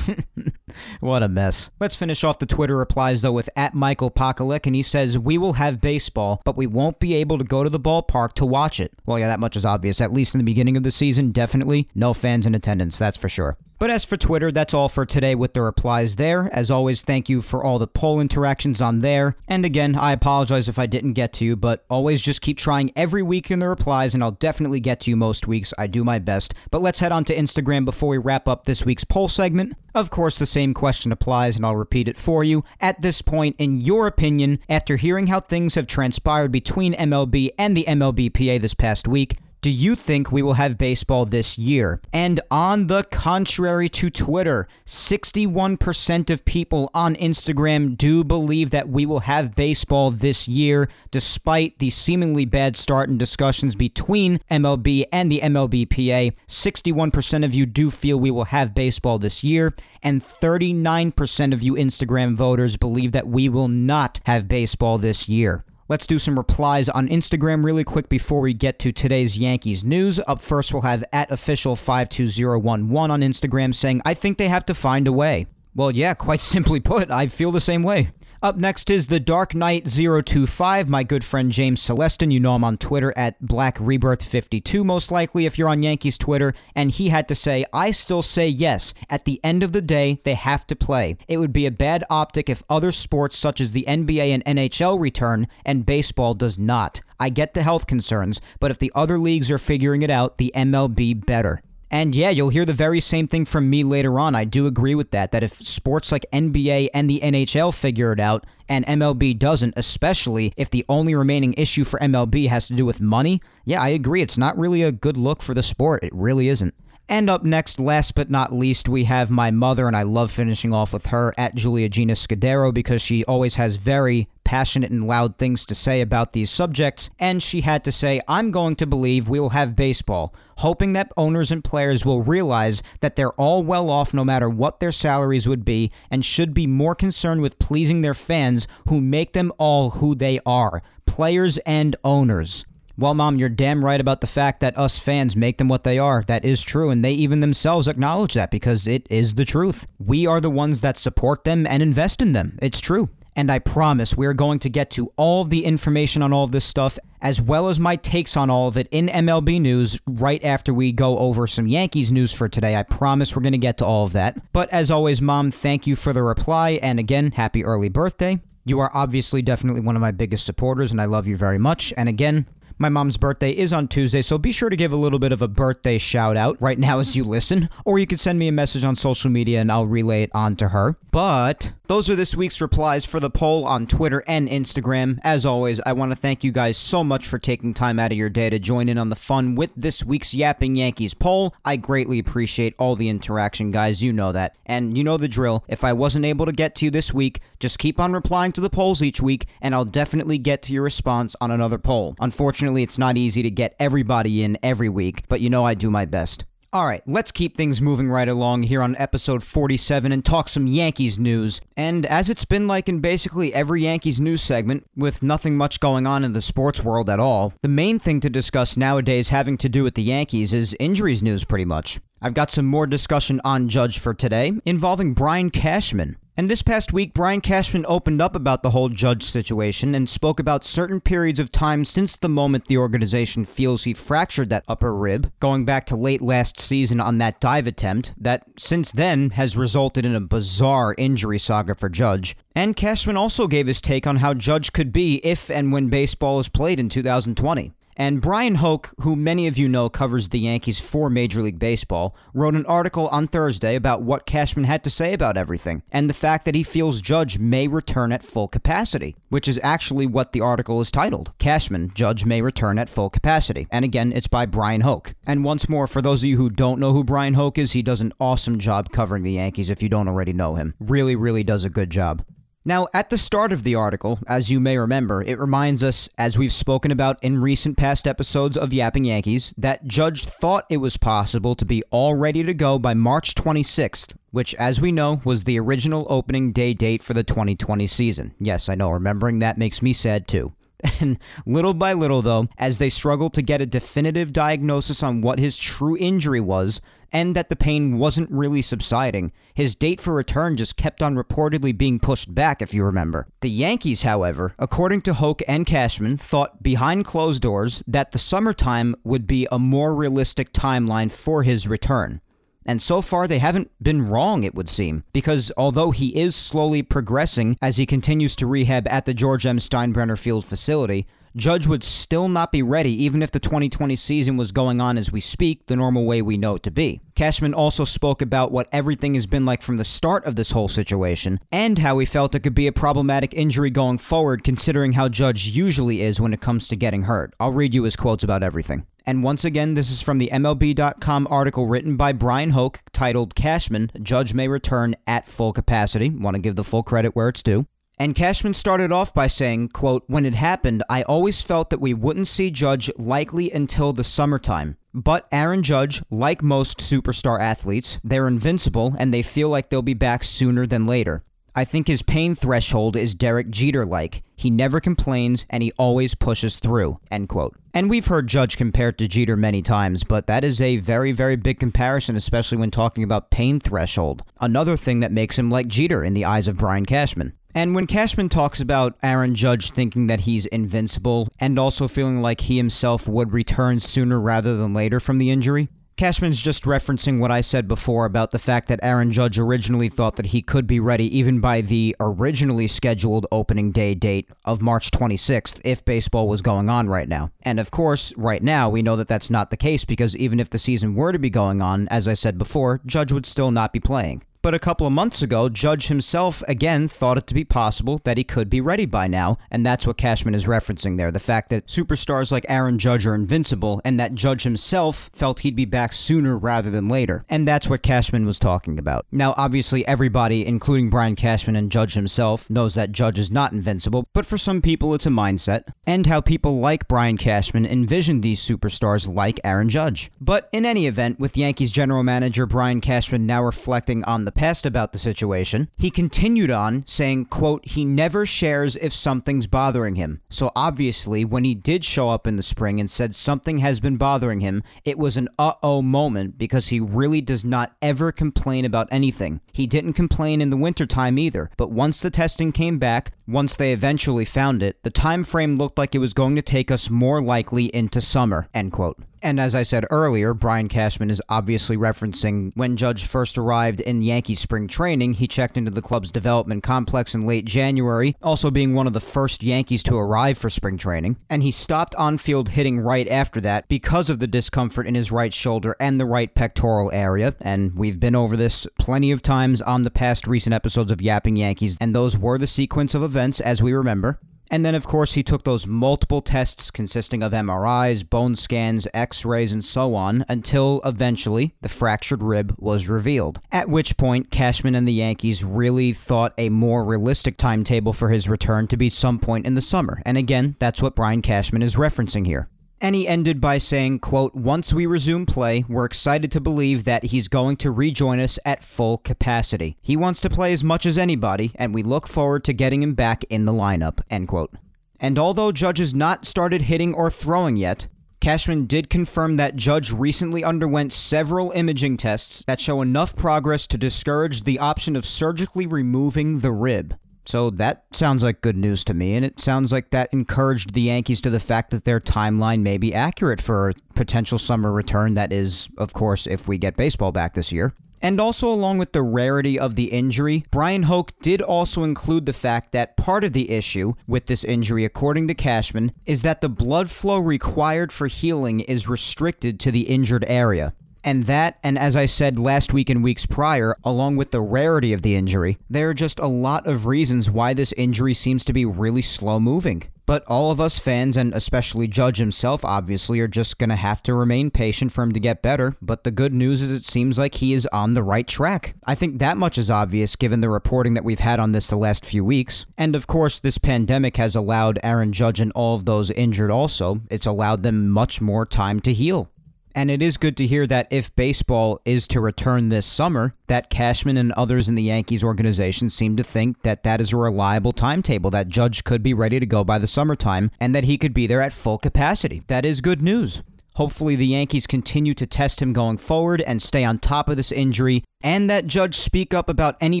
what a mess. Let's finish off the Twitter replies, though, with at Michael Pokalik, and he says, We will have baseball, but we won't be able to go to the ballpark to watch it. Well, yeah, that much is obvious. At least in the beginning of the season, definitely. No fans in attendance, that's for sure. But as for Twitter, that's all for today with the replies there. As always, thank you for all the poll interactions on there. And again, I apologize if I didn't get to you, but always just keep trying every week in the replies, and I'll definitely get to you most weeks. I do my best. But let's head on to Instagram before we wrap up this week's poll segment. Of course, the same question applies, and I'll repeat it for you. At this point, in your opinion, after hearing how things have transpired between MLB and the MLBPA this past week, do you think we will have baseball this year? And on the contrary to Twitter, 61% of people on Instagram do believe that we will have baseball this year, despite the seemingly bad start in discussions between MLB and the MLBPA. 61% of you do feel we will have baseball this year, and 39% of you Instagram voters believe that we will not have baseball this year. Let's do some replies on Instagram really quick before we get to today's Yankees news. Up first, we'll have at official52011 on Instagram saying, I think they have to find a way. Well, yeah, quite simply put, I feel the same way. Up next is the Dark Knight 025, my good friend James Celestin. You know him on Twitter at Black Rebirth 52 most likely if you're on Yankees Twitter. And he had to say, I still say yes. At the end of the day, they have to play. It would be a bad optic if other sports such as the NBA and NHL return and baseball does not. I get the health concerns, but if the other leagues are figuring it out, the MLB better. And yeah, you'll hear the very same thing from me later on. I do agree with that, that if sports like NBA and the NHL figure it out and MLB doesn't, especially if the only remaining issue for MLB has to do with money, yeah, I agree. It's not really a good look for the sport. It really isn't. And up next, last but not least, we have my mother, and I love finishing off with her at Julia Gina Scudero because she always has very passionate and loud things to say about these subjects, and she had to say, I'm going to believe we will have baseball, hoping that owners and players will realize that they're all well off no matter what their salaries would be and should be more concerned with pleasing their fans who make them all who they are players and owners. Well, Mom, you're damn right about the fact that us fans make them what they are. That is true, and they even themselves acknowledge that because it is the truth. We are the ones that support them and invest in them. It's true. And I promise we're going to get to all the information on all of this stuff, as well as my takes on all of it in MLB news right after we go over some Yankees news for today. I promise we're going to get to all of that. But as always, Mom, thank you for the reply. And again, happy early birthday. You are obviously definitely one of my biggest supporters, and I love you very much. And again, my mom's birthday is on Tuesday, so be sure to give a little bit of a birthday shout out right now as you listen, or you can send me a message on social media and I'll relay it on to her. But those are this week's replies for the poll on Twitter and Instagram. As always, I want to thank you guys so much for taking time out of your day to join in on the fun with this week's Yapping Yankees poll. I greatly appreciate all the interaction, guys. You know that. And you know the drill. If I wasn't able to get to you this week, just keep on replying to the polls each week, and I'll definitely get to your response on another poll. Unfortunately, it's not easy to get everybody in every week, but you know I do my best. All right, let's keep things moving right along here on episode 47 and talk some Yankees news. And as it's been like in basically every Yankees news segment, with nothing much going on in the sports world at all, the main thing to discuss nowadays having to do with the Yankees is injuries news pretty much. I've got some more discussion on Judge for today involving Brian Cashman. And this past week, Brian Cashman opened up about the whole judge situation and spoke about certain periods of time since the moment the organization feels he fractured that upper rib, going back to late last season on that dive attempt, that since then has resulted in a bizarre injury saga for Judge. And Cashman also gave his take on how Judge could be if and when baseball is played in 2020. And Bryan Hoch, who many of you know covers the Yankees for Major League Baseball, wrote an article on Thursday about what Cashman had to say about everything, and the fact that he feels Judge may return at full capacity, which is actually what the article is titled Cashman, Judge may return at full capacity. And again, it's by Bryan Hoch. And once more, for those of you who don't know who Bryan Hoch is, he does an awesome job covering the Yankees if you don't already know him. Really, really does a good job. Now, at the start of the article, as you may remember, it reminds us, as we've spoken about in recent past episodes of Yapping Yankees, that Judge thought it was possible to be all ready to go by March 26th, which, as we know, was the original opening day date for the 2020 season. Yes, I know, remembering that makes me sad too. And little by little, though, as they struggled to get a definitive diagnosis on what his true injury was, and that the pain wasn't really subsiding, his date for return just kept on reportedly being pushed back, if you remember. The Yankees, however, according to Hoch and Cashman, thought behind closed doors that the summertime would be a more realistic timeline for his return. And so far, they haven't been wrong, it would seem, because although he is slowly progressing as he continues to rehab at the George M. Steinbrenner Field facility, Judge would still not be ready even if the 2020 season was going on as we speak, the normal way we know it to be. Cashman also spoke about what everything has been like from the start of this whole situation, and how he felt it could be a problematic injury going forward considering how Judge usually is when it comes to getting hurt. I'll read you his quotes about everything. And once again, this is from the MLB.com article written by Bryan Hoch titled Cashman, Judge May Return at Full Capacity. Want to give the full credit where it's due. And Cashman started off by saying, quote, When it happened, I always felt that we wouldn't see Judge likely until the summertime. But Aaron Judge, like most superstar athletes, they're invincible and they feel like they'll be back sooner than later. I think his pain threshold is Derek Jeter like. He never complains and he always pushes through. End quote. And we've heard Judge compared to Jeter many times, but that is a very, very big comparison, especially when talking about pain threshold. Another thing that makes him like Jeter in the eyes of Brian Cashman. And when Cashman talks about Aaron Judge thinking that he's invincible and also feeling like he himself would return sooner rather than later from the injury, Cashman's just referencing what I said before about the fact that Aaron Judge originally thought that he could be ready even by the originally scheduled opening day date of March 26th if baseball was going on right now. And of course, right now, we know that that's not the case because even if the season were to be going on, as I said before, Judge would still not be playing. But a couple of months ago, Judge himself again thought it to be possible that he could be ready by now, and that's what Cashman is referencing there the fact that superstars like Aaron Judge are invincible, and that Judge himself felt he'd be back sooner rather than later. And that's what Cashman was talking about. Now, obviously, everybody, including Brian Cashman and Judge himself, knows that Judge is not invincible, but for some people, it's a mindset, and how people like Brian Cashman envision these superstars like Aaron Judge. But in any event, with Yankees general manager Brian Cashman now reflecting on the past about the situation, he continued on saying, quote, he never shares if something's bothering him. So obviously, when he did show up in the spring and said something has been bothering him, it was an uh-oh moment because he really does not ever complain about anything. He didn't complain in the wintertime either, but once the testing came back, once they eventually found it, the time frame looked like it was going to take us more likely into summer, end quote. And as I said earlier, Brian Cashman is obviously referencing when Judge first arrived in Yankee spring training, he checked into the club's development complex in late January, also being one of the first Yankees to arrive for spring training. And he stopped on field hitting right after that because of the discomfort in his right shoulder and the right pectoral area. And we've been over this plenty of times on the past recent episodes of Yapping Yankees, and those were the sequence of events as we remember. And then, of course, he took those multiple tests consisting of MRIs, bone scans, x rays, and so on until eventually the fractured rib was revealed. At which point, Cashman and the Yankees really thought a more realistic timetable for his return to be some point in the summer. And again, that's what Brian Cashman is referencing here. And he ended by saying, quote, Once we resume play, we're excited to believe that he's going to rejoin us at full capacity. He wants to play as much as anybody, and we look forward to getting him back in the lineup, end quote. And although Judge has not started hitting or throwing yet, Cashman did confirm that Judge recently underwent several imaging tests that show enough progress to discourage the option of surgically removing the rib. So that sounds like good news to me, and it sounds like that encouraged the Yankees to the fact that their timeline may be accurate for a potential summer return. That is, of course, if we get baseball back this year. And also, along with the rarity of the injury, Bryan Hoch did also include the fact that part of the issue with this injury, according to Cashman, is that the blood flow required for healing is restricted to the injured area. And that, and as I said last week and weeks prior, along with the rarity of the injury, there are just a lot of reasons why this injury seems to be really slow moving. But all of us fans, and especially Judge himself, obviously, are just going to have to remain patient for him to get better. But the good news is it seems like he is on the right track. I think that much is obvious given the reporting that we've had on this the last few weeks. And of course, this pandemic has allowed Aaron Judge and all of those injured also, it's allowed them much more time to heal. And it is good to hear that if baseball is to return this summer, that Cashman and others in the Yankees organization seem to think that that is a reliable timetable, that Judge could be ready to go by the summertime, and that he could be there at full capacity. That is good news. Hopefully, the Yankees continue to test him going forward and stay on top of this injury, and that Judge speak up about any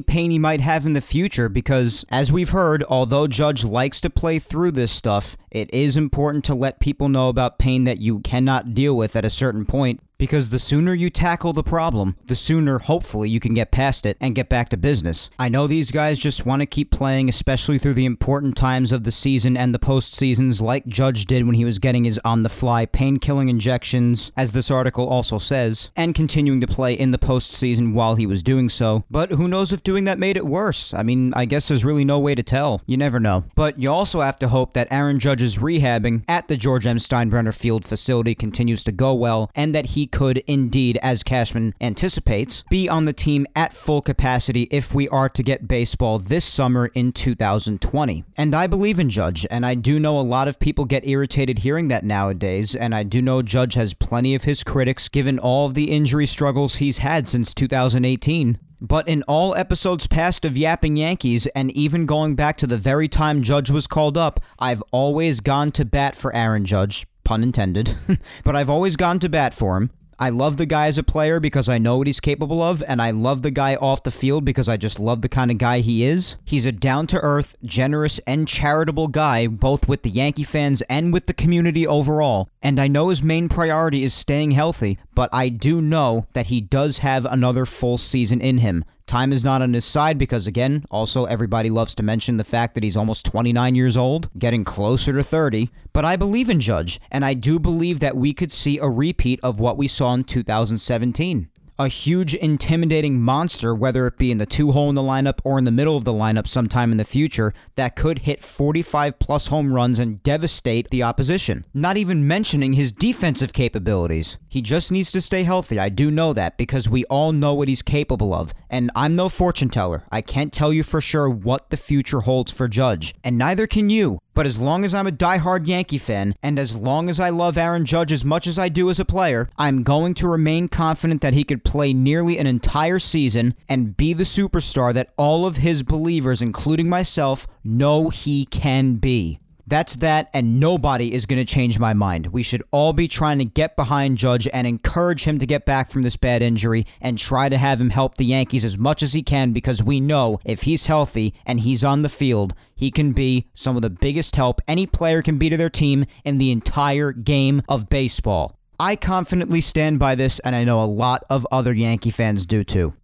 pain he might have in the future because, as we've heard, although Judge likes to play through this stuff, it is important to let people know about pain that you cannot deal with at a certain point because the sooner you tackle the problem, the sooner hopefully you can get past it and get back to business. I know these guys just want to keep playing, especially through the important times of the season and the postseasons, like Judge did when he was getting his on the fly pain killing injections, as this article also says, and continuing to play in the postseason while he was doing so. But who knows if doing that made it worse? I mean, I guess there's really no way to tell. You never know. But you also have to hope that Aaron Judge's rehabbing at the George M. Steinbrenner Field facility continues to go well and that he could indeed, as Cashman anticipates, be on the team at full capacity if we are to get baseball this summer in 2020. And I believe in Judge, and I do know a lot of people get irritated hearing that nowadays, and I do know Judge has plenty of his critics given all of the injury struggles he's had since 2018. But in all episodes past of Yapping Yankees, and even going back to the very time Judge was called up, I've always gone to bat for Aaron Judge, pun intended. but I've always gone to bat for him. I love the guy as a player because I know what he's capable of, and I love the guy off the field because I just love the kind of guy he is. He's a down to earth, generous, and charitable guy, both with the Yankee fans and with the community overall. And I know his main priority is staying healthy, but I do know that he does have another full season in him. Time is not on his side because, again, also everybody loves to mention the fact that he's almost 29 years old, getting closer to 30. But I believe in Judge, and I do believe that we could see a repeat of what we saw in 2017. A huge, intimidating monster, whether it be in the two hole in the lineup or in the middle of the lineup sometime in the future, that could hit 45 plus home runs and devastate the opposition. Not even mentioning his defensive capabilities. He just needs to stay healthy. I do know that because we all know what he's capable of. And I'm no fortune teller. I can't tell you for sure what the future holds for Judge. And neither can you. But as long as I'm a die-hard Yankee fan, and as long as I love Aaron Judge as much as I do as a player, I'm going to remain confident that he could play nearly an entire season and be the superstar that all of his believers, including myself, know he can be. That's that, and nobody is going to change my mind. We should all be trying to get behind Judge and encourage him to get back from this bad injury and try to have him help the Yankees as much as he can because we know if he's healthy and he's on the field, he can be some of the biggest help any player can be to their team in the entire game of baseball. I confidently stand by this, and I know a lot of other Yankee fans do too.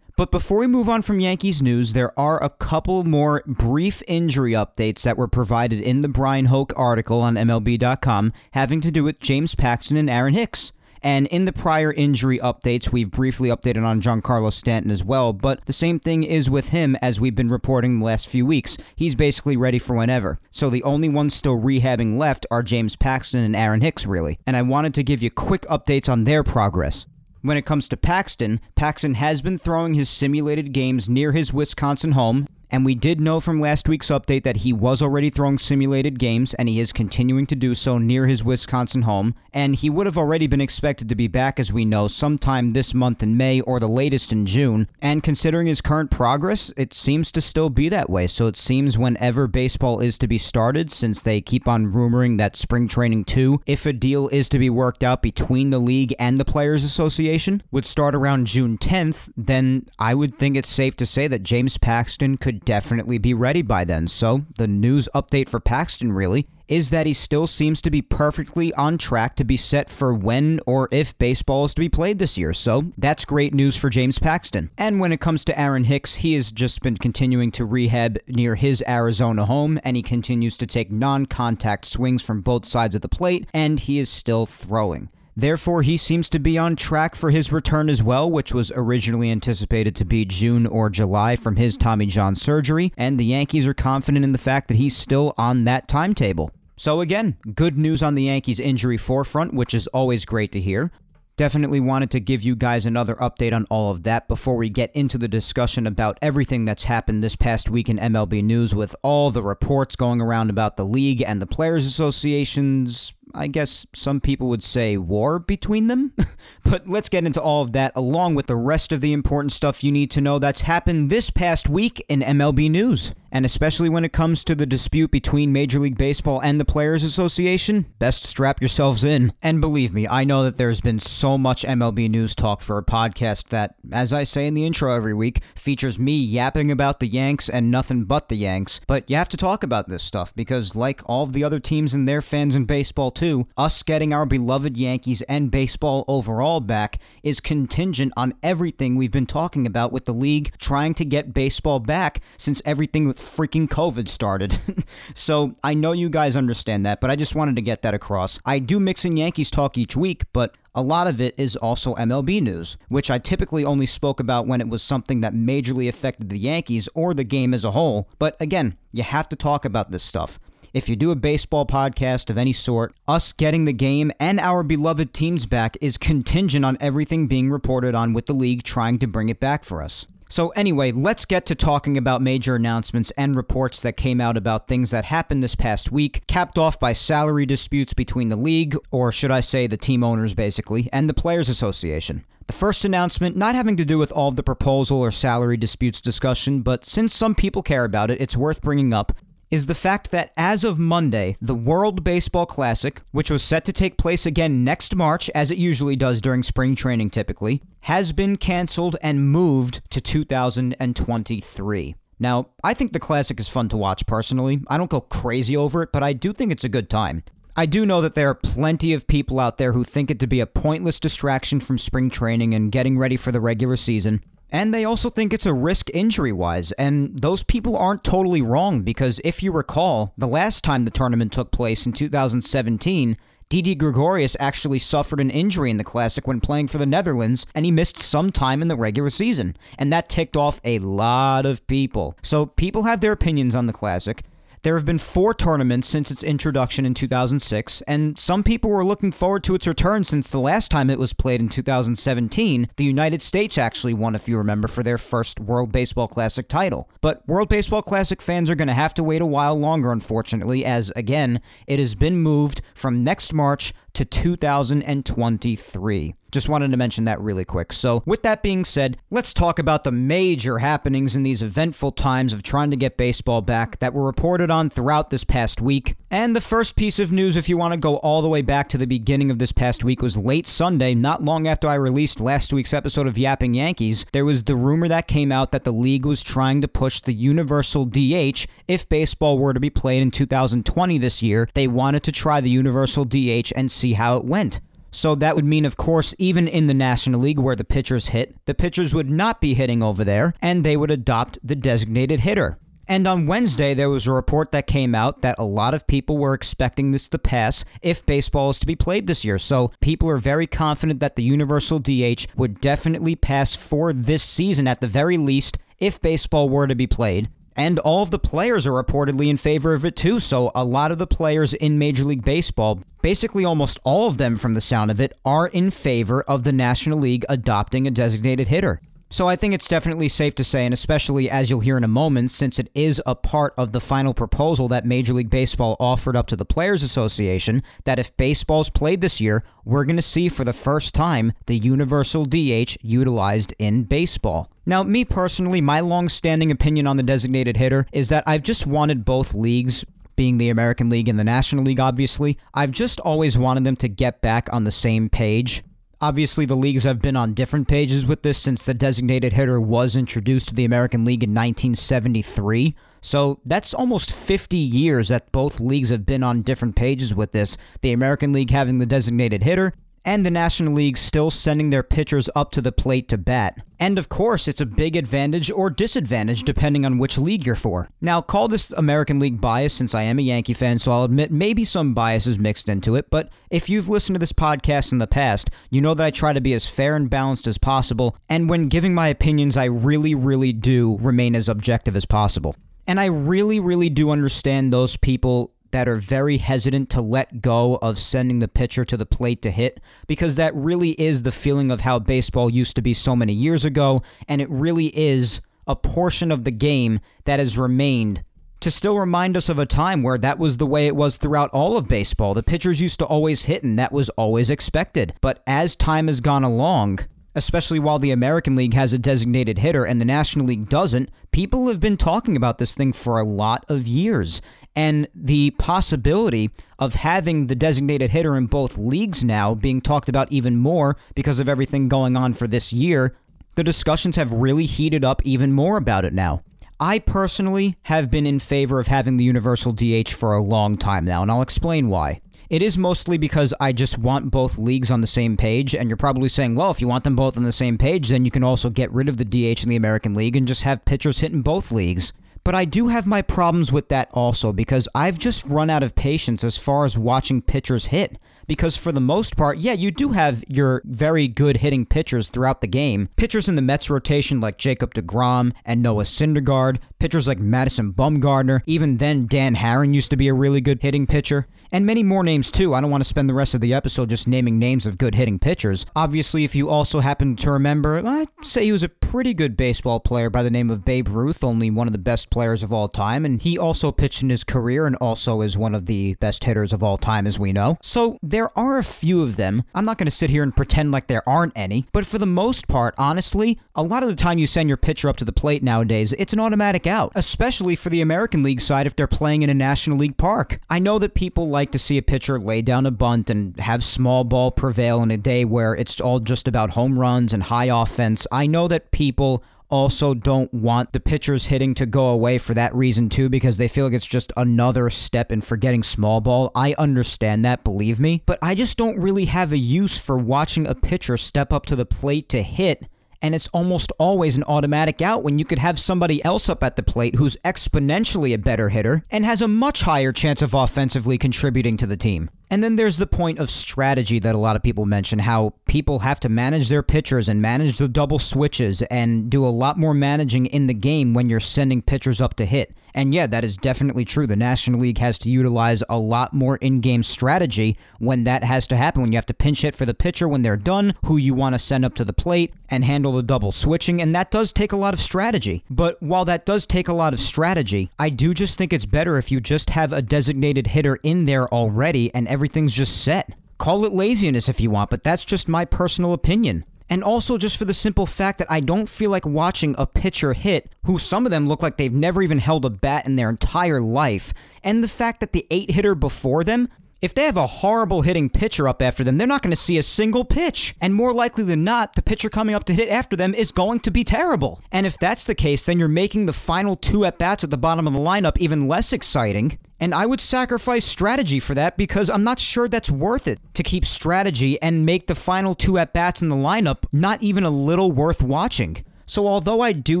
But before we move on from Yankees news, there are a couple more brief injury updates that were provided in the Bryan Hoch article on MLB.com having to do with James Paxton and Aaron Hicks. And in the prior injury updates, we've briefly updated on Giancarlo Stanton as well, but the same thing is with him as we've been reporting the last few weeks. He's basically ready for whenever. So the only ones still rehabbing left are James Paxton and Aaron Hicks, really. And I wanted to give you quick updates on their progress. When it comes to Paxton, Paxton has been throwing his simulated games near his Wisconsin home, and we did know from last week's update that he was already throwing simulated games, and he is continuing to do so near his Wisconsin home. And he would have already been expected to be back, as we know, sometime this month in May or the latest in June. And considering his current progress, it seems to still be that way. So it seems whenever baseball is to be started, since they keep on rumoring that spring training 2, if a deal is to be worked out between the league and the Players Association, would start around June 10th, then I would think it's safe to say that James Paxton could definitely be ready by then. So, the news update for Paxton really is that he still seems to be perfectly on track to be set for when or if baseball is to be played this year. So, that's great news for James Paxton. And when it comes to Aaron Hicks, he has just been continuing to rehab near his Arizona home and he continues to take non contact swings from both sides of the plate and he is still throwing. Therefore, he seems to be on track for his return as well, which was originally anticipated to be June or July from his Tommy John surgery, and the Yankees are confident in the fact that he's still on that timetable. So, again, good news on the Yankees' injury forefront, which is always great to hear. Definitely wanted to give you guys another update on all of that before we get into the discussion about everything that's happened this past week in MLB news with all the reports going around about the league and the players associations I guess some people would say war between them. but let's get into all of that along with the rest of the important stuff you need to know that's happened this past week in MLB news. And especially when it comes to the dispute between Major League Baseball and the Players Association, best strap yourselves in. And believe me, I know that there's been so much MLB news talk for a podcast that, as I say in the intro every week, features me yapping about the Yanks and nothing but the Yanks. But you have to talk about this stuff because, like all of the other teams and their fans in baseball too, us getting our beloved Yankees and baseball overall back is contingent on everything we've been talking about with the league trying to get baseball back since everything freaking COVID started. so I know you guys understand that, but I just wanted to get that across. I do mix in Yankees talk each week, but a lot of it is also MLB news, which I typically only spoke about when it was something that majorly affected the Yankees or the game as a whole. But again, you have to talk about this stuff. If you do a baseball podcast of any sort, us getting the game and our beloved teams back is contingent on everything being reported on with the league trying to bring it back for us. So, anyway, let's get to talking about major announcements and reports that came out about things that happened this past week, capped off by salary disputes between the league, or should I say the team owners basically, and the Players Association. The first announcement not having to do with all of the proposal or salary disputes discussion, but since some people care about it, it's worth bringing up is the fact that as of Monday, the World Baseball Classic, which was set to take place again next March, as it usually does during spring training typically, has been canceled and moved to 2023. Now, I think the Classic is fun to watch personally. I don't go crazy over it, but I do think it's a good time. I do know that there are plenty of people out there who think it to be a pointless distraction from spring training and getting ready for the regular season. And they also think it's a risk injury wise. And those people aren't totally wrong because if you recall, the last time the tournament took place in 2017, Didi Gregorius actually suffered an injury in the Classic when playing for the Netherlands, and he missed some time in the regular season. And that ticked off a lot of people. So people have their opinions on the Classic. There have been four tournaments since its introduction in 2006, and some people were looking forward to its return since the last time it was played in 2017. The United States actually won, if you remember, for their first World Baseball Classic title. But World Baseball Classic fans are going to have to wait a while longer, unfortunately, as, again, it has been moved from next March to 2023. Just wanted to mention that really quick. So, with that being said, let's talk about the major happenings in these eventful times of trying to get baseball back that were reported on throughout this past week. And the first piece of news, if you want to go all the way back to the beginning of this past week, was late Sunday, not long after I released last week's episode of Yapping Yankees. There was the rumor that came out that the league was trying to push the universal DH if baseball were to be played in 2020 this year. They wanted to try the universal DH and see how it went. So that would mean, of course, even in the National League where the pitchers hit, the pitchers would not be hitting over there, and they would adopt the designated hitter. And on Wednesday, there was a report that came out that a lot of people were expecting this to pass if baseball is to be played this year. So people are very confident that the Universal DH would definitely pass for this season at the very least if baseball were to be played. And all of the players are reportedly in favor of it too. So, a lot of the players in Major League Baseball, basically almost all of them from the sound of it, are in favor of the National League adopting a designated hitter. So I think it's definitely safe to say, and especially as you'll hear in a moment, since it is a part of the final proposal that Major League Baseball offered up to the Players Association, that if baseball's played this year, we're going to see for the first time the universal DH utilized in baseball. Now, me personally, my long standing opinion on the designated hitter is that I've just wanted both leagues being the American League and the National League, obviously. I've just always wanted them to get back on the same page. Obviously, the leagues have been on different pages with this since the designated hitter was introduced to the American League in 1973. So that's almost 50 years that both leagues have been on different pages with this. The American League having the designated hitter, and the National League still sending their pitchers up to the plate to bat. And of course, it's a big advantage or disadvantage depending on which league you're for. Now, call this American League bias since I am a Yankee fan, so I'll admit maybe some bias is mixed into it, but if you've listened to this podcast in the past, you know that I try to be as fair and balanced as possible, and when giving my opinions, I really, really do remain as objective as possible. And I really, really do understand those people that are very hesitant to let go of sending the pitcher to the plate to hit because that really is the feeling of how baseball used to be so many years ago, and it really is a portion of the game that has remained to still remind us of a time where that was the way it was throughout all of baseball. The pitchers used to always hit, and that was always expected. But as time has gone along, especially while the American League has a designated hitter and the National League doesn't, people have been talking about this thing for a lot of years and the possibility of having the designated hitter in both leagues now being talked about even more because of everything going on for this year, the discussions have really heated up even more about it now. I personally have been in favor of having the universal DH for a long time now, and I'll explain why. It is mostly because I just want both leagues on the same page, and you're probably saying, well, if you want them both on the same page, then you can also get rid of the DH in the American League and just have pitchers hitting both leagues. But I do have my problems with that also because I've just run out of patience as far as watching pitchers hit. Because for the most part, yeah, you do have your very good hitting pitchers throughout the game. Pitchers in the Mets rotation like Jacob DeGrom and Noah Syndergaard, pitchers like Madison Bumgarner, even then Dan Haren used to be a really good hitting pitcher and many more names too. I don't want to spend the rest of the episode just naming names of good hitting pitchers. Obviously, if you also happen to remember, I'd say he was a pretty good baseball player by the name of Babe Ruth, only one of the best players of all time, and he also pitched in his career and also is one of the best hitters of all time, as we know. So there are a few of them. I'm not going to sit here and pretend like there aren't any, but for the most part, honestly, a lot of the time you send your pitcher up to the plate nowadays, it's an automatic out, especially for the American League side if they're playing in a National League park. I know that people like to see a pitcher lay down a bunt and have small ball prevail in a day where it's all just about home runs and high offense. I know that people also don't want the pitchers hitting to go away for that reason too because they feel like it's just another step in forgetting small ball. I understand that, believe me, but I just don't really have a use for watching a pitcher step up to the plate to hit and it's almost always an automatic out when you could have somebody else up at the plate who's exponentially a better hitter and has a much higher chance of offensively contributing to the team. And then there's the point of strategy that a lot of people mention how people have to manage their pitchers and manage the double switches and do a lot more managing in the game when you're sending pitchers up to hit. And yeah, that is definitely true. The National League has to utilize a lot more in game strategy when that has to happen. When you have to pinch hit for the pitcher when they're done, who you want to send up to the plate, and handle the double switching. And that does take a lot of strategy. But while that does take a lot of strategy, I do just think it's better if you just have a designated hitter in there already and everything's just set. Call it laziness if you want, but that's just my personal opinion. And also just for the simple fact that I don't feel like watching a pitcher hit who some of them look like they've never even held a bat in their entire life. And the fact that the eight hitter before them if they have a horrible hitting pitcher up after them, they're not going to see a single pitch. And more likely than not, the pitcher coming up to hit after them is going to be terrible. And if that's the case, then you're making the final two at bats at the bottom of the lineup even less exciting. And I would sacrifice strategy for that because I'm not sure that's worth it to keep strategy and make the final two at bats in the lineup not even a little worth watching. So, although I do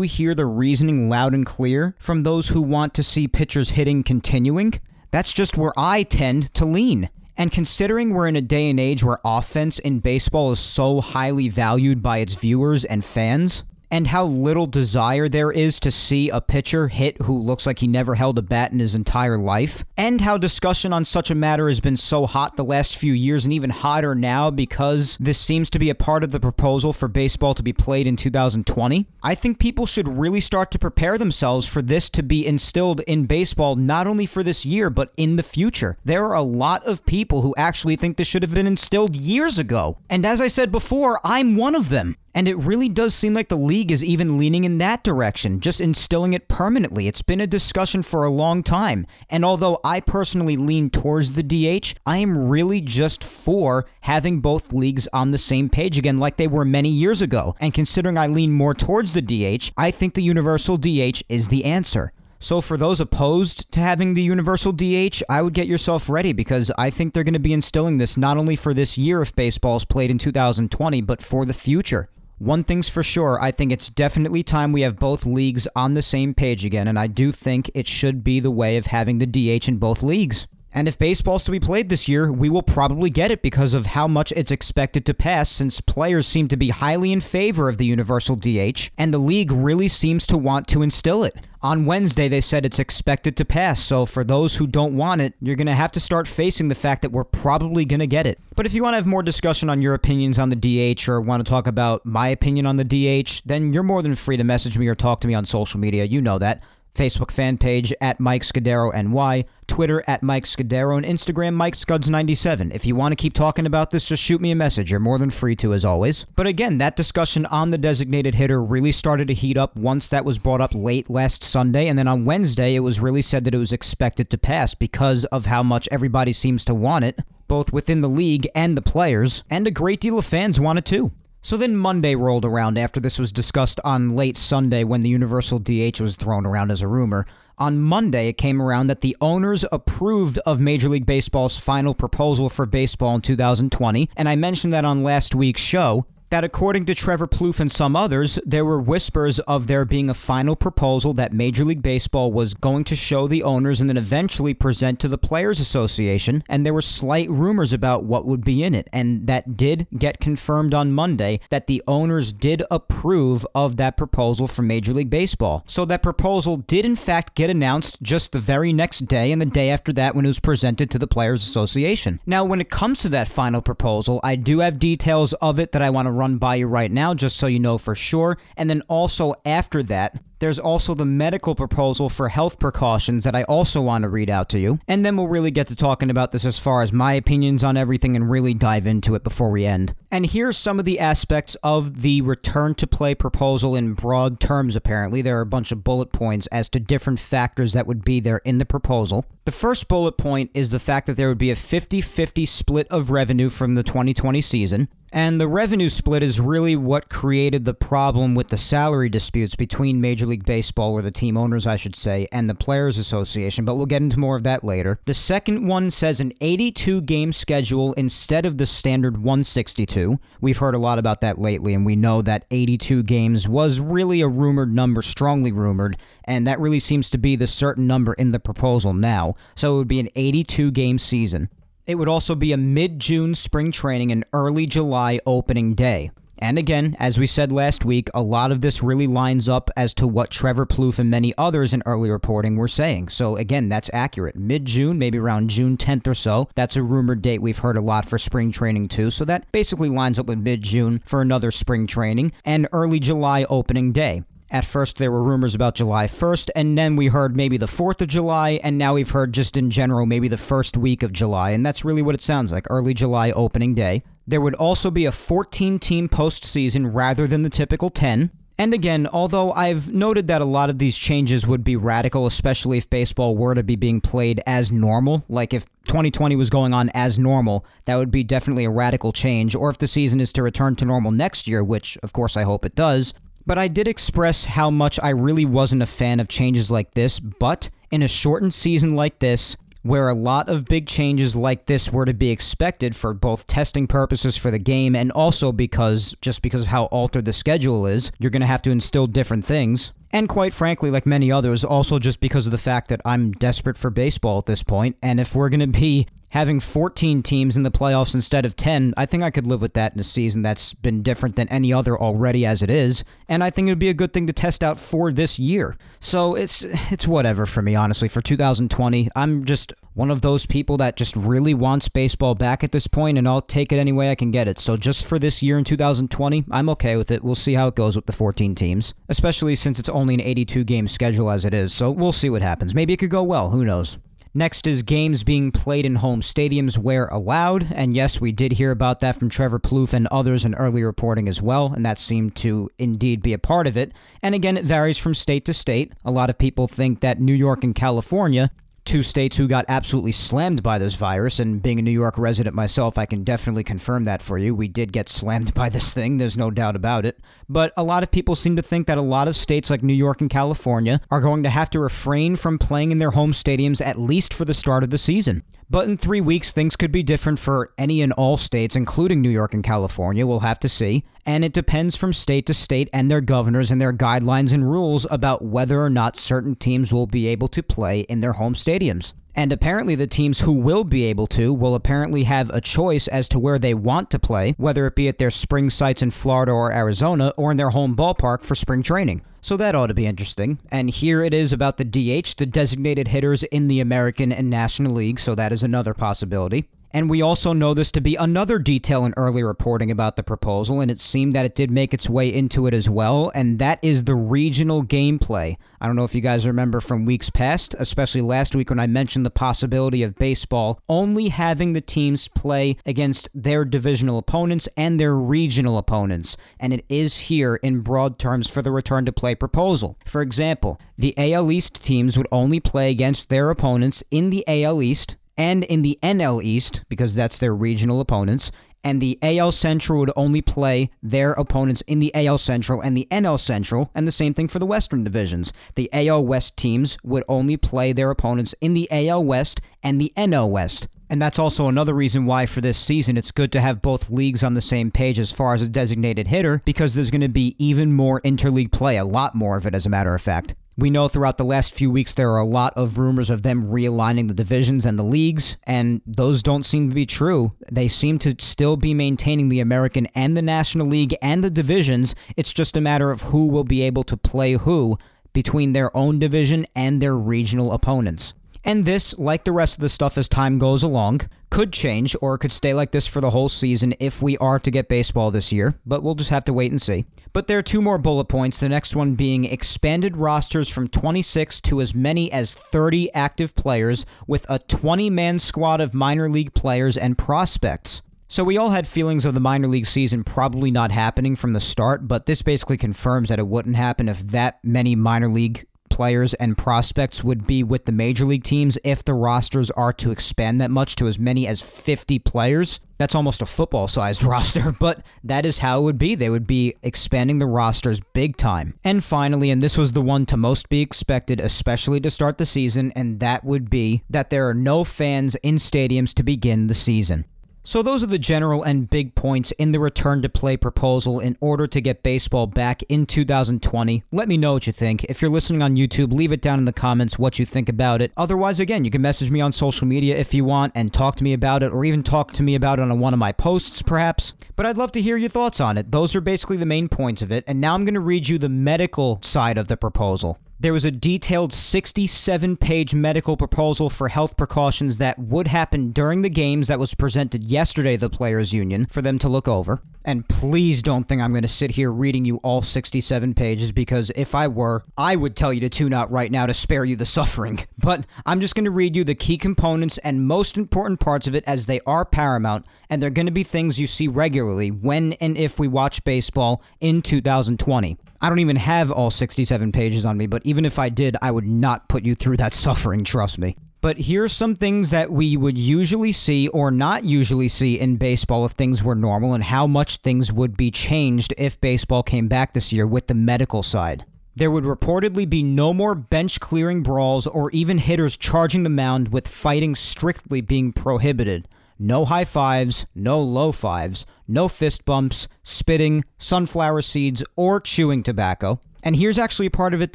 hear the reasoning loud and clear from those who want to see pitchers hitting continuing, that's just where I tend to lean. And considering we're in a day and age where offense in baseball is so highly valued by its viewers and fans, and how little desire there is to see a pitcher hit who looks like he never held a bat in his entire life, and how discussion on such a matter has been so hot the last few years and even hotter now because this seems to be a part of the proposal for baseball to be played in 2020. I think people should really start to prepare themselves for this to be instilled in baseball not only for this year but in the future. There are a lot of people who actually think this should have been instilled years ago. And as I said before, I'm one of them. And it really does seem like the league is even leaning in that direction, just instilling it permanently. It's been a discussion for a long time. And although I personally lean towards the DH, I am really just for having both leagues on the same page again, like they were many years ago. And considering I lean more towards the DH, I think the universal DH is the answer. So, for those opposed to having the universal DH, I would get yourself ready because I think they're going to be instilling this not only for this year if baseball is played in 2020, but for the future. One thing's for sure, I think it's definitely time we have both leagues on the same page again, and I do think it should be the way of having the DH in both leagues. And if baseball's to be played this year, we will probably get it because of how much it's expected to pass, since players seem to be highly in favor of the universal DH, and the league really seems to want to instill it. On Wednesday, they said it's expected to pass, so for those who don't want it, you're going to have to start facing the fact that we're probably going to get it. But if you want to have more discussion on your opinions on the DH or want to talk about my opinion on the DH, then you're more than free to message me or talk to me on social media. You know that. Facebook fan page at Mike Scudero NY, Twitter at Mike Scudero, and Instagram Mike Scuds97. If you want to keep talking about this, just shoot me a message. You're more than free to, as always. But again, that discussion on the designated hitter really started to heat up once that was brought up late last Sunday, and then on Wednesday, it was really said that it was expected to pass because of how much everybody seems to want it, both within the league and the players, and a great deal of fans want it too. So then Monday rolled around after this was discussed on late Sunday when the Universal DH was thrown around as a rumor. On Monday, it came around that the owners approved of Major League Baseball's final proposal for baseball in 2020, and I mentioned that on last week's show that according to Trevor Plouffe and some others, there were whispers of there being a final proposal that Major League Baseball was going to show the owners and then eventually present to the Players Association, and there were slight rumors about what would be in it, and that did get confirmed on Monday that the owners did approve of that proposal for Major League Baseball. So that proposal did in fact get announced just the very next day and the day after that when it was presented to the Players Association. Now, when it comes to that final proposal, I do have details of it that I want to run by you right now just so you know for sure. And then also after that, there's also the medical proposal for health precautions that I also want to read out to you. And then we'll really get to talking about this as far as my opinions on everything and really dive into it before we end. And here's some of the aspects of the return to play proposal in broad terms, apparently. There are a bunch of bullet points as to different factors that would be there in the proposal. The first bullet point is the fact that there would be a 50 50 split of revenue from the 2020 season. And the revenue split is really what created the problem with the salary disputes between Major League Baseball, or the team owners, I should say, and the Players Association, but we'll get into more of that later. The second one says an 82 game schedule instead of the standard 162. We've heard a lot about that lately, and we know that 82 games was really a rumored number, strongly rumored, and that really seems to be the certain number in the proposal now. So it would be an 82 game season. It would also be a mid June spring training and early July opening day. And again, as we said last week, a lot of this really lines up as to what Trevor Plouffe and many others in early reporting were saying. So again, that's accurate. Mid June, maybe around June 10th or so. That's a rumored date we've heard a lot for spring training too. So that basically lines up with mid June for another spring training and early July opening day. At first, there were rumors about July 1st, and then we heard maybe the 4th of July, and now we've heard just in general maybe the first week of July, and that's really what it sounds like early July opening day. There would also be a 14 team postseason rather than the typical 10. And again, although I've noted that a lot of these changes would be radical, especially if baseball were to be being played as normal, like if 2020 was going on as normal, that would be definitely a radical change, or if the season is to return to normal next year, which of course I hope it does. But I did express how much I really wasn't a fan of changes like this, but in a shortened season like this, where a lot of big changes like this were to be expected for both testing purposes for the game and also because just because of how altered the schedule is, you're going to have to instill different things. And quite frankly, like many others, also just because of the fact that I'm desperate for baseball at this point, and if we're going to be having 14 teams in the playoffs instead of 10, I think I could live with that in a season that's been different than any other already as it is, and I think it would be a good thing to test out for this year. So it's it's whatever for me honestly for 2020. I'm just one of those people that just really wants baseball back at this point and I'll take it any way I can get it. So just for this year in 2020, I'm okay with it. We'll see how it goes with the 14 teams, especially since it's only an 82 game schedule as it is. So we'll see what happens. Maybe it could go well, who knows. Next is games being played in home stadiums where allowed. And yes, we did hear about that from Trevor Plouffe and others in early reporting as well, and that seemed to indeed be a part of it. And again, it varies from state to state. A lot of people think that New York and California two states who got absolutely slammed by this virus. And being a New York resident myself, I can definitely confirm that for you. We did get slammed by this thing, there's no doubt about it. But a lot of people seem to think that a lot of states like New York and California are going to have to refrain from playing in their home stadiums at least for the start of the season. But in three weeks, things could be different for any and all states, including New York and California. We'll have to see. And it depends from state to state and their governors and their guidelines and rules about whether or not certain teams will be able to play in their home stadiums. And apparently, the teams who will be able to will apparently have a choice as to where they want to play, whether it be at their spring sites in Florida or Arizona or in their home ballpark for spring training. So that ought to be interesting. And here it is about the DH, the designated hitters in the American and National League, so that is another possibility. And we also know this to be another detail in early reporting about the proposal, and it seemed that it did make its way into it as well, and that is the regional gameplay. I don't know if you guys remember from weeks past, especially last week when I mentioned the possibility of baseball only having the teams play against their divisional opponents and their regional opponents, and it is here in broad terms for the return to play proposal. For example, the AL East teams would only play against their opponents in the AL East and in the NL East, because that's their regional opponents, and the AL Central would only play their opponents in the AL Central and the NL Central, and the same thing for the Western divisions. The AL West teams would only play their opponents in the AL West and the NL West. And that's also another reason why for this season it's good to have both leagues on the same page as far as a designated hitter, because there's going to be even more interleague play, a lot more of it, as a matter of fact. We know throughout the last few weeks there are a lot of rumors of them realigning the divisions and the leagues, and those don't seem to be true. They seem to still be maintaining the American and the National League and the divisions. It's just a matter of who will be able to play who between their own division and their regional opponents. And this, like the rest of the stuff as time goes along, could change or could stay like this for the whole season if we are to get baseball this year, but we'll just have to wait and see. But there are two more bullet points, the next one being expanded rosters from 26 to as many as 30 active players with a 20 man squad of minor league players and prospects. So we all had feelings of the minor league season probably not happening from the start, but this basically confirms that it wouldn't happen if that many minor league players and prospects would be with the major league teams if the rosters are to expand that much to as many as 50 players. That's almost a football sized roster, but that is how it would be. They would be expanding the rosters big time. And finally, and this was the one to most be expected, especially to start the season, and that would be that there are no fans in stadiums to begin the season. So, those are the general and big points in the return to play proposal in order to get baseball back in 2020. Let me know what you think. If you're listening on YouTube, leave it down in the comments what you think about it. Otherwise, again, you can message me on social media if you want and talk to me about it, or even talk to me about it on one of my posts, perhaps. But I'd love to hear your thoughts on it. Those are basically the main points of it. And now I'm going to read you the medical side of the proposal. There was a detailed 67 page medical proposal for health precautions that would happen during the games that was presented yesterday to the Players Union for them to look over. And please don't think I'm going to sit here reading you all 67 pages because if I were, I would tell you to tune out right now to spare you the suffering. But I'm just going to read you the key components and most important parts of it as they are paramount, and they're going to be things you see regularly when and if we watch baseball in 2020. I don't even have all 67 pages on me, but even if I did, I would not put you through that suffering, trust me. But here's some things that we would usually see or not usually see in baseball if things were normal, and how much things would be changed if baseball came back this year with the medical side. There would reportedly be no more bench clearing brawls or even hitters charging the mound, with fighting strictly being prohibited. No high fives, no low fives, no fist bumps, spitting, sunflower seeds, or chewing tobacco. And here's actually a part of it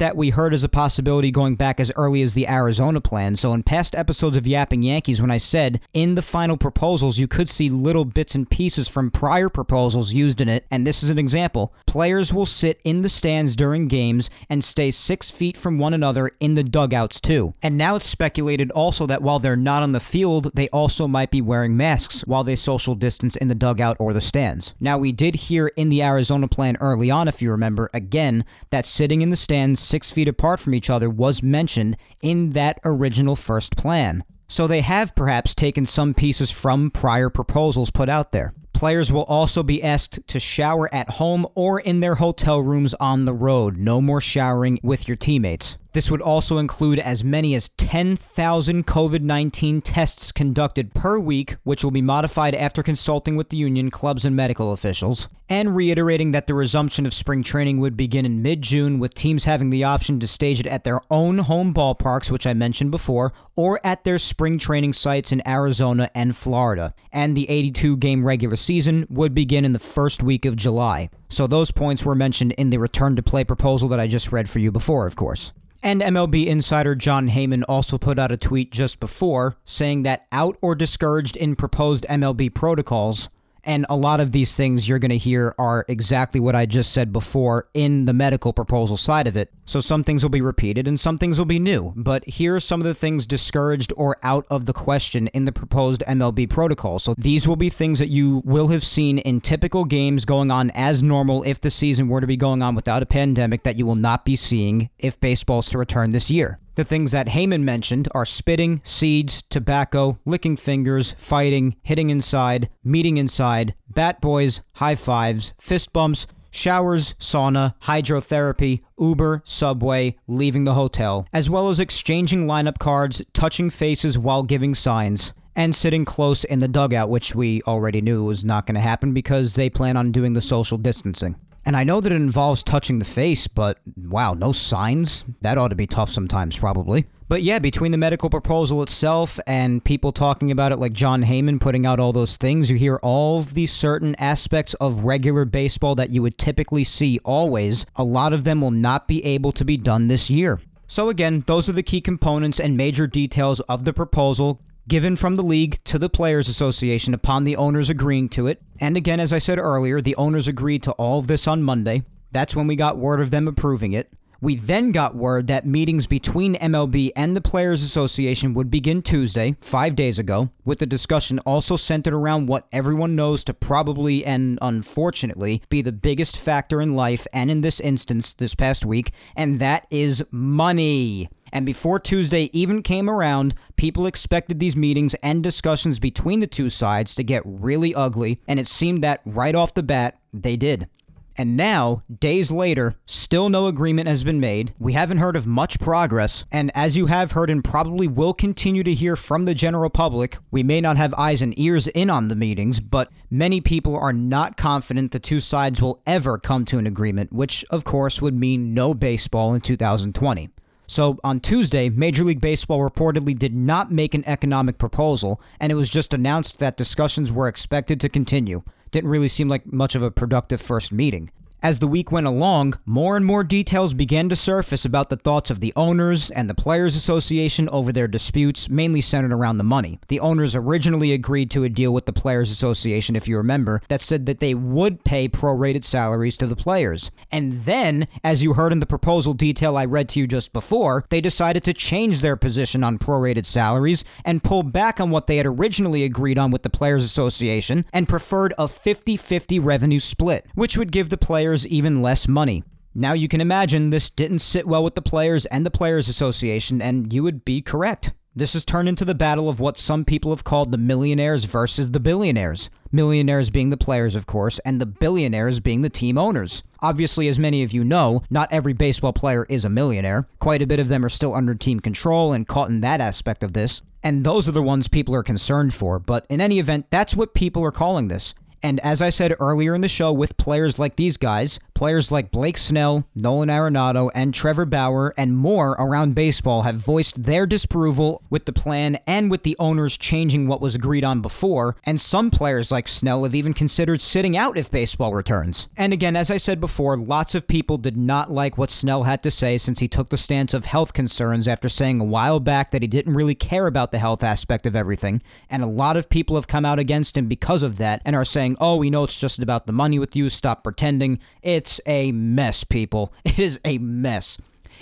that we heard as a possibility going back as early as the Arizona plan. So, in past episodes of Yapping Yankees, when I said in the final proposals you could see little bits and pieces from prior proposals used in it, and this is an example players will sit in the stands during games and stay six feet from one another in the dugouts, too. And now it's speculated also that while they're not on the field, they also might be wearing masks while they social distance in the dugout or the stands. Now, we did hear in the Arizona plan early on, if you remember, again, that that sitting in the stands six feet apart from each other was mentioned in that original first plan. So they have perhaps taken some pieces from prior proposals put out there. Players will also be asked to shower at home or in their hotel rooms on the road. No more showering with your teammates. This would also include as many as 10,000 COVID 19 tests conducted per week, which will be modified after consulting with the union, clubs, and medical officials, and reiterating that the resumption of spring training would begin in mid June, with teams having the option to stage it at their own home ballparks, which I mentioned before, or at their spring training sites in Arizona and Florida. And the 82 game regular season would begin in the first week of July. So those points were mentioned in the return to play proposal that I just read for you before, of course. And MLB insider Jon Heyman also put out a tweet just before saying that out or discouraged in proposed MLB protocols, and a lot of these things you're going to hear are exactly what I just said before in the medical proposal side of it. So some things will be repeated and some things will be new. But here are some of the things discouraged or out of the question in the proposed MLB protocol. So these will be things that you will have seen in typical games going on as normal if the season were to be going on without a pandemic that you will not be seeing if baseball's to return this year. The things that Heyman mentioned are spitting, seeds, tobacco, licking fingers, fighting, hitting inside, meeting inside, bat boys, high fives, fist bumps, showers, sauna, hydrotherapy, Uber, Subway, leaving the hotel, as well as exchanging lineup cards, touching faces while giving signs, and sitting close in the dugout, which we already knew was not going to happen because they plan on doing the social distancing. And I know that it involves touching the face, but wow, no signs? That ought to be tough sometimes, probably. But yeah, between the medical proposal itself and people talking about it, like Jon Heyman putting out all those things, you hear all of these certain aspects of regular baseball that you would typically see always. A lot of them will not be able to be done this year. So, again, those are the key components and major details of the proposal given from the league to the Players Association upon the owners agreeing to it. And again, as I said earlier, the owners agreed to all of this on Monday. That's when we got word of them approving it. We then got word that meetings between MLB and the Players Association would begin Tuesday, five days ago, with the discussion also centered around what everyone knows to probably and unfortunately be the biggest factor in life and in this instance this past week, and that is money. And before Tuesday even came around, people expected these meetings and discussions between the two sides to get really ugly, and it seemed that right off the bat, they did. And now, days later, still no agreement has been made. We haven't heard of much progress. And as you have heard and probably will continue to hear from the general public, we may not have eyes and ears in on the meetings, but many people are not confident the two sides will ever come to an agreement, which of course would mean no baseball in 2020. So on Tuesday, Major League Baseball reportedly did not make an economic proposal, and it was just announced that discussions were expected to continue. Didn't really seem like much of a productive first meeting. As the week went along, more and more details began to surface about the thoughts of the owners and the Players Association over their disputes, mainly centered around the money. The owners originally agreed to a deal with the Players Association, if you remember, that said that they would pay prorated salaries to the players. And then, as you heard in the proposal detail I read to you just before, they decided to change their position on prorated salaries and pull back on what they had originally agreed on with the Players Association and preferred a 50 50 revenue split, which would give the players players even less money. Now you can imagine this didn't sit well with the players and the Players Association, and you would be correct. This has turned into the battle of what some people have called the millionaires versus the billionaires. Millionaires being the players, of course, and the billionaires being the team owners. Obviously, as many of you know, not every baseball player is a millionaire. Quite a bit of them are still under team control and caught in that aspect of this. And those are the ones people are concerned for. But in any event, that's what people are calling this. And as I said earlier in the show, with players like these guys, Players like Blake Snell, Nolan Arenado, and Trevor Bauer, and more around baseball have voiced their disapproval with the plan and with the owners changing what was agreed on before, and some players like Snell have even considered sitting out if baseball returns. And again, as I said before, lots of people did not like what Snell had to say since he took the stance of health concerns after saying a while back that he didn't really care about the health aspect of everything, and a lot of people have come out against him because of that and are saying, oh, we know it's just about the money with you, stop pretending. It's it's a mess, people. It is a mess.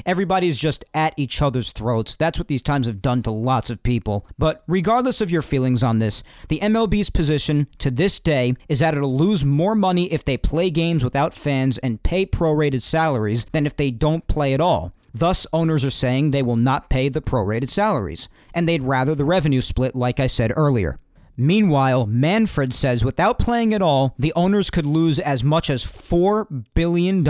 Everybody's just at each other's throats. That's what these times have done to lots of people. But regardless of your feelings on this, the MLB's position to this day is that it'll lose more money if they play games without fans and pay prorated salaries than if they don't play at all. Thus, owners are saying they will not pay the prorated salaries, and they'd rather the revenue split, like I said earlier. Meanwhile, Manfred says without playing at all, the owners could lose as much as $4 billion.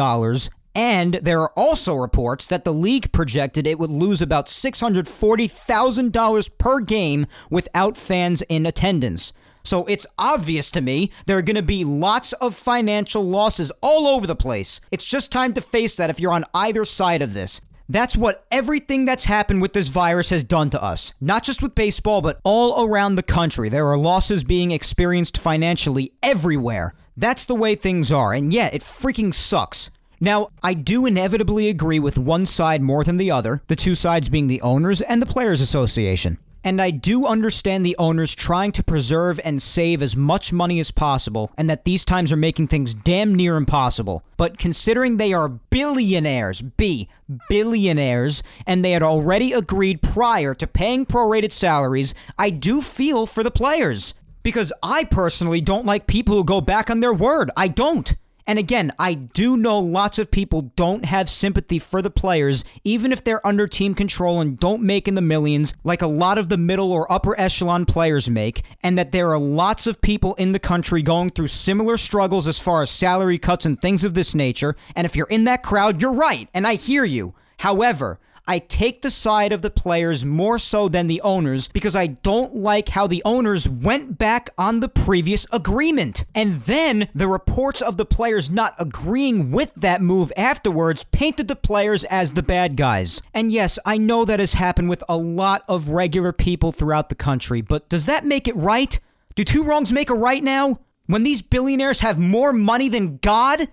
And there are also reports that the league projected it would lose about $640,000 per game without fans in attendance. So it's obvious to me there are going to be lots of financial losses all over the place. It's just time to face that if you're on either side of this. That's what everything that's happened with this virus has done to us. Not just with baseball, but all around the country. There are losses being experienced financially everywhere. That's the way things are, and yeah, it freaking sucks. Now, I do inevitably agree with one side more than the other, the two sides being the owners and the Players Association. And I do understand the owners trying to preserve and save as much money as possible, and that these times are making things damn near impossible. But considering they are billionaires, B, billionaires, and they had already agreed prior to paying prorated salaries, I do feel for the players. Because I personally don't like people who go back on their word. I don't. And again, I do know lots of people don't have sympathy for the players, even if they're under team control and don't make in the millions like a lot of the middle or upper echelon players make, and that there are lots of people in the country going through similar struggles as far as salary cuts and things of this nature. And if you're in that crowd, you're right, and I hear you. However, I take the side of the players more so than the owners because I don't like how the owners went back on the previous agreement. And then the reports of the players not agreeing with that move afterwards painted the players as the bad guys. And yes, I know that has happened with a lot of regular people throughout the country, but does that make it right? Do two wrongs make a right now? When these billionaires have more money than God?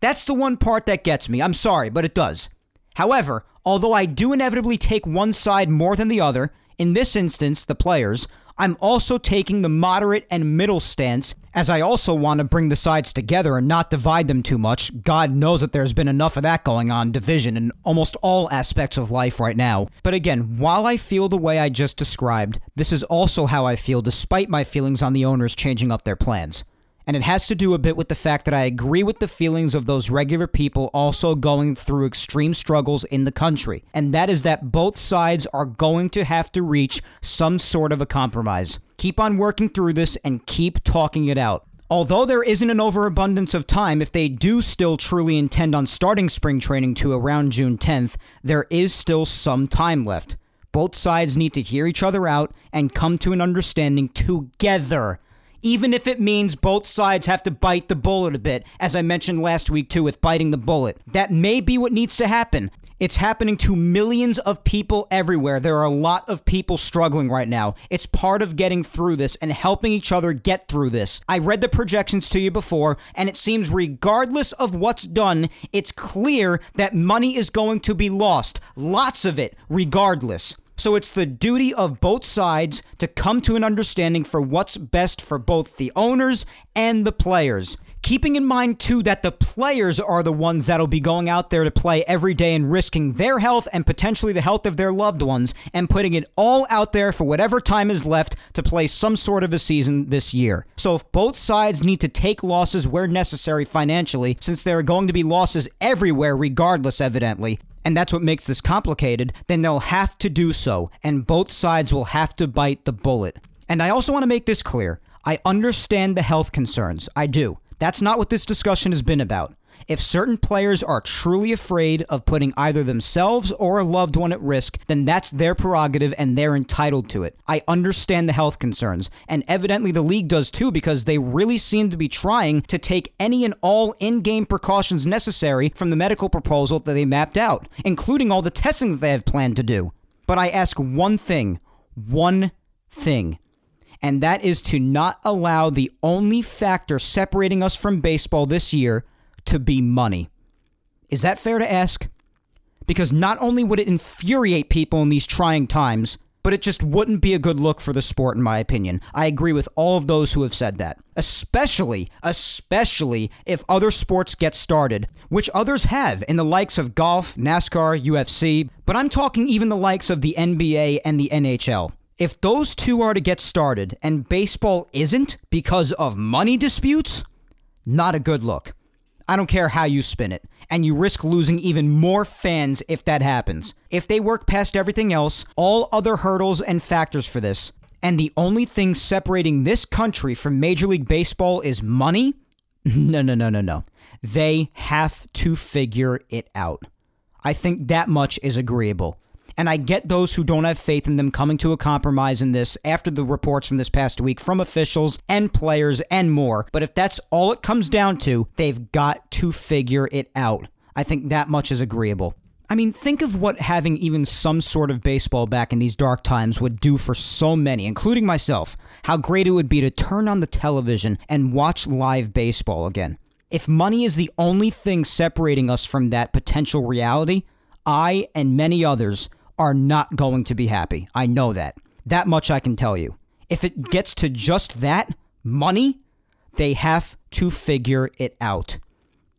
That's the one part that gets me. I'm sorry, but it does. However, although I do inevitably take one side more than the other, in this instance, the players, I'm also taking the moderate and middle stance, as I also want to bring the sides together and not divide them too much. God knows that there's been enough of that going on, division in almost all aspects of life right now. But again, while I feel the way I just described, this is also how I feel despite my feelings on the owners changing up their plans. And it has to do a bit with the fact that I agree with the feelings of those regular people also going through extreme struggles in the country. And that is that both sides are going to have to reach some sort of a compromise. Keep on working through this and keep talking it out. Although there isn't an overabundance of time, if they do still truly intend on starting spring training to around June 10th, there is still some time left. Both sides need to hear each other out and come to an understanding together even if it means both sides have to bite the bullet a bit, as I mentioned last week too with biting the bullet. That may be what needs to happen. It's happening to millions of people everywhere. There are a lot of people struggling right now. It's part of getting through this and helping each other get through this. I read the projections to you before, and it seems regardless of what's done, it's clear that money is going to be lost. Lots of it, regardless. So it's the duty of both sides to come to an understanding for what's best for both the owners and the players. Keeping in mind, too, that the players are the ones that'll be going out there to play every day and risking their health and potentially the health of their loved ones and putting it all out there for whatever time is left to play some sort of a season this year. So if both sides need to take losses where necessary financially, since there are going to be losses everywhere regardless, evidently, and that's what makes this complicated, then they'll have to do so, and both sides will have to bite the bullet. And I also want to make this clear. I understand the health concerns. I do. That's not what this discussion has been about. If certain players are truly afraid of putting either themselves or a loved one at risk, then that's their prerogative and they're entitled to it. I understand the health concerns, and evidently the league does too because they really seem to be trying to take any and all in game precautions necessary from the medical proposal that they mapped out, including all the testing that they have planned to do. But I ask one thing, one thing and that is to not allow the only factor separating us from baseball this year to be money. Is that fair to ask? Because not only would it infuriate people in these trying times, but it just wouldn't be a good look for the sport, in my opinion. I agree with all of those who have said that. Especially, especially if other sports get started, which others have in the likes of golf, NASCAR, UFC, but I'm talking even the likes of the NBA and the NHL. If those two are to get started and baseball isn't because of money disputes, not a good look. I don't care how you spin it, and you risk losing even more fans if that happens. If they work past everything else, all other hurdles and factors for this, and the only thing separating this country from Major League Baseball is money, no, no, no, no, no. They have to figure it out. I think that much is agreeable. And I get those who don't have faith in them coming to a compromise in this after the reports from this past week from officials and players and more. But if that's all it comes down to, they've got to figure it out. I think that much is agreeable. I mean, think of what having even some sort of baseball back in these dark times would do for so many, including myself. How great it would be to turn on the television and watch live baseball again. If money is the only thing separating us from that potential reality, I and many others are not going to be happy. I know that. That much I can tell you. If it gets to just that, money, they have to figure it out.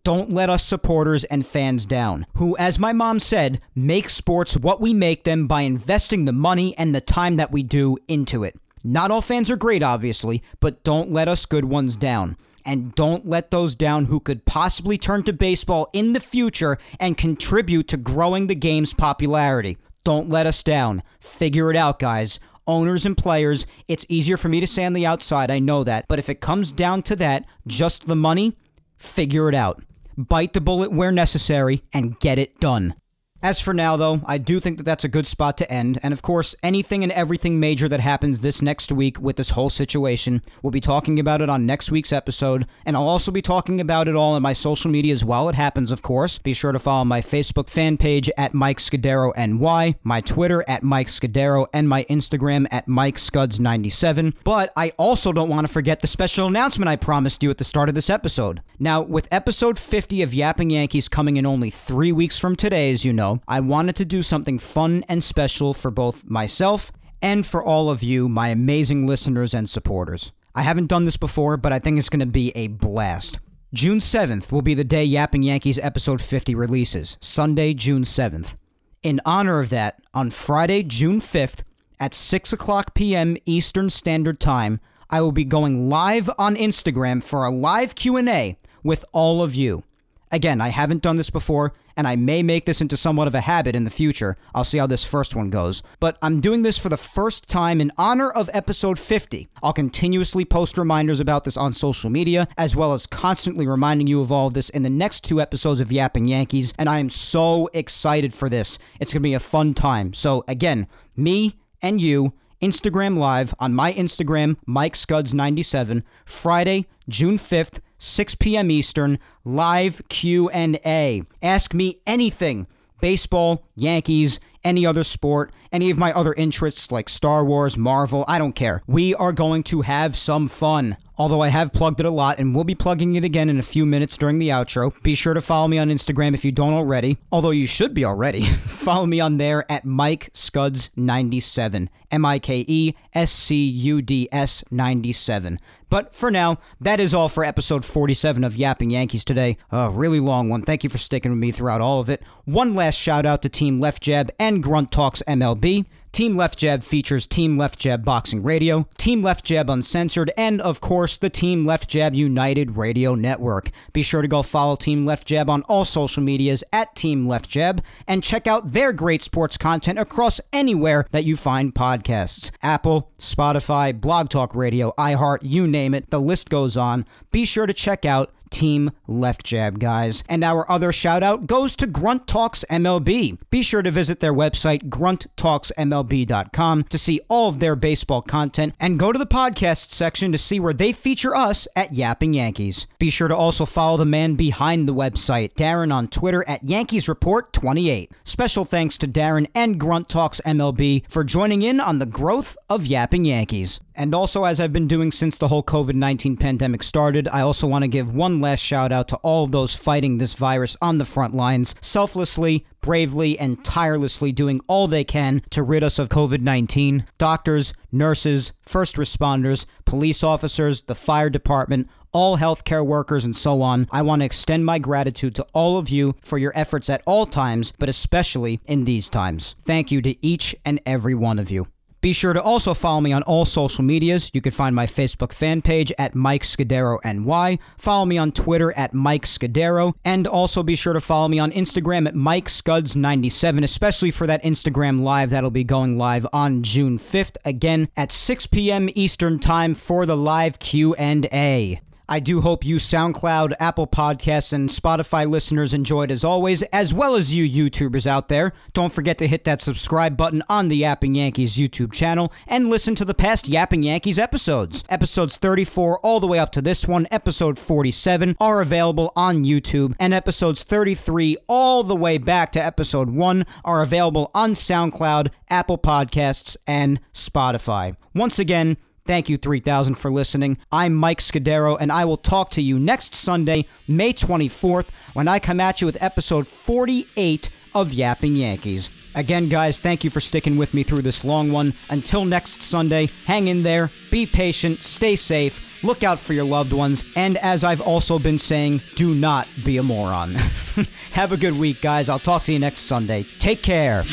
Don't let us supporters and fans down, who, as my mom said, make sports what we make them by investing the money and the time that we do into it. Not all fans are great, obviously, but don't let us good ones down. And don't let those down who could possibly turn to baseball in the future and contribute to growing the game's popularity. Don't let us down. Figure it out, guys. Owners and players, it's easier for me to say on the outside, I know that. But if it comes down to that, just the money, figure it out. Bite the bullet where necessary and get it done. As for now, though, I do think that that's a good spot to end. And of course, anything and everything major that happens this next week with this whole situation, we'll be talking about it on next week's episode. And I'll also be talking about it all on my social medias while it happens, of course. Be sure to follow my Facebook fan page at Mike Scudero NY, my Twitter at Mike Scudero, and my Instagram at Mike Scuds97. But I also don't want to forget the special announcement I promised you at the start of this episode. Now, with episode 50 of Yapping Yankees coming in only three weeks from today, as you know, I wanted to do something fun and special for both myself and for all of you, my amazing listeners and supporters. I haven't done this before, but I think it's going to be a blast. June 7th will be the day Yapping Yankees episode 50 releases, Sunday, June 7th. In honor of that, on Friday, June 5th, at 6 o'clock p.m. Eastern Standard Time, I will be going live on Instagram for a live Q&A with all of you. Again, I haven't done this before, and I may make this into somewhat of a habit in the future. I'll see how this first one goes. But I'm doing this for the first time in honor of episode 50. I'll continuously post reminders about this on social media, as well as constantly reminding you of all of this in the next two episodes of Yapping Yankees, and I am so excited for this. It's going to be a fun time. So, again, me and you. Instagram Live on my Instagram, Mike Scuds97, Friday, June 5th, 6 p.m. Eastern, live Q&A. Ask me anything baseball, Yankees, any other sport, any of my other interests like Star Wars, Marvel, I don't care. We are going to have some fun. Although I have plugged it a lot and will be plugging it again in a few minutes during the outro. Be sure to follow me on Instagram if you don't already. Although you should be already. follow me on there at Mike Scuds97. M I K E S C U D S 97. But for now, that is all for episode 47 of Yapping Yankees today. A really long one. Thank you for sticking with me throughout all of it. One last shout out to Team Left Jab and Grunt Talks MLB. Team Left Jab features Team Left Jab Boxing Radio, Team Left Jab Uncensored, and of course, the Team Left Jab United Radio Network. Be sure to go follow Team Left Jab on all social medias at Team Left Jab and check out their great sports content across anywhere that you find podcasts Apple, Spotify, Blog Talk Radio, iHeart, you name it, the list goes on. Be sure to check out Team Left Jab, guys. And our other shout out goes to Grunt Talks MLB. Be sure to visit their website, grunttalksmlb.com, to see all of their baseball content and go to the podcast section to see where they feature us at Yapping Yankees. Be sure to also follow the man behind the website, Darren, on Twitter at Yankees Report 28. Special thanks to Darren and Grunt Talks MLB for joining in on the growth of Yapping Yankees. And also, as I've been doing since the whole COVID 19 pandemic started, I also want to give one last shout out to all of those fighting this virus on the front lines, selflessly, bravely, and tirelessly doing all they can to rid us of COVID 19. Doctors, nurses, first responders, police officers, the fire department, all healthcare workers, and so on. I want to extend my gratitude to all of you for your efforts at all times, but especially in these times. Thank you to each and every one of you. Be sure to also follow me on all social medias. You can find my Facebook fan page at Mike Scudero NY. Follow me on Twitter at Mike Scudero. And also be sure to follow me on Instagram at Mike Scuds97, especially for that Instagram live that'll be going live on June 5th, again at 6 p.m. Eastern Time for the live Q&A. I do hope you SoundCloud, Apple Podcasts, and Spotify listeners enjoyed as always, as well as you YouTubers out there. Don't forget to hit that subscribe button on the Yapping Yankees YouTube channel and listen to the past Yapping Yankees episodes. Episodes 34 all the way up to this one, episode 47, are available on YouTube, and episodes 33 all the way back to episode 1 are available on SoundCloud, Apple Podcasts, and Spotify. Once again, Thank you, 3000, for listening. I'm Mike Scudero, and I will talk to you next Sunday, May 24th, when I come at you with episode 48 of Yapping Yankees. Again, guys, thank you for sticking with me through this long one. Until next Sunday, hang in there, be patient, stay safe, look out for your loved ones, and as I've also been saying, do not be a moron. Have a good week, guys. I'll talk to you next Sunday. Take care.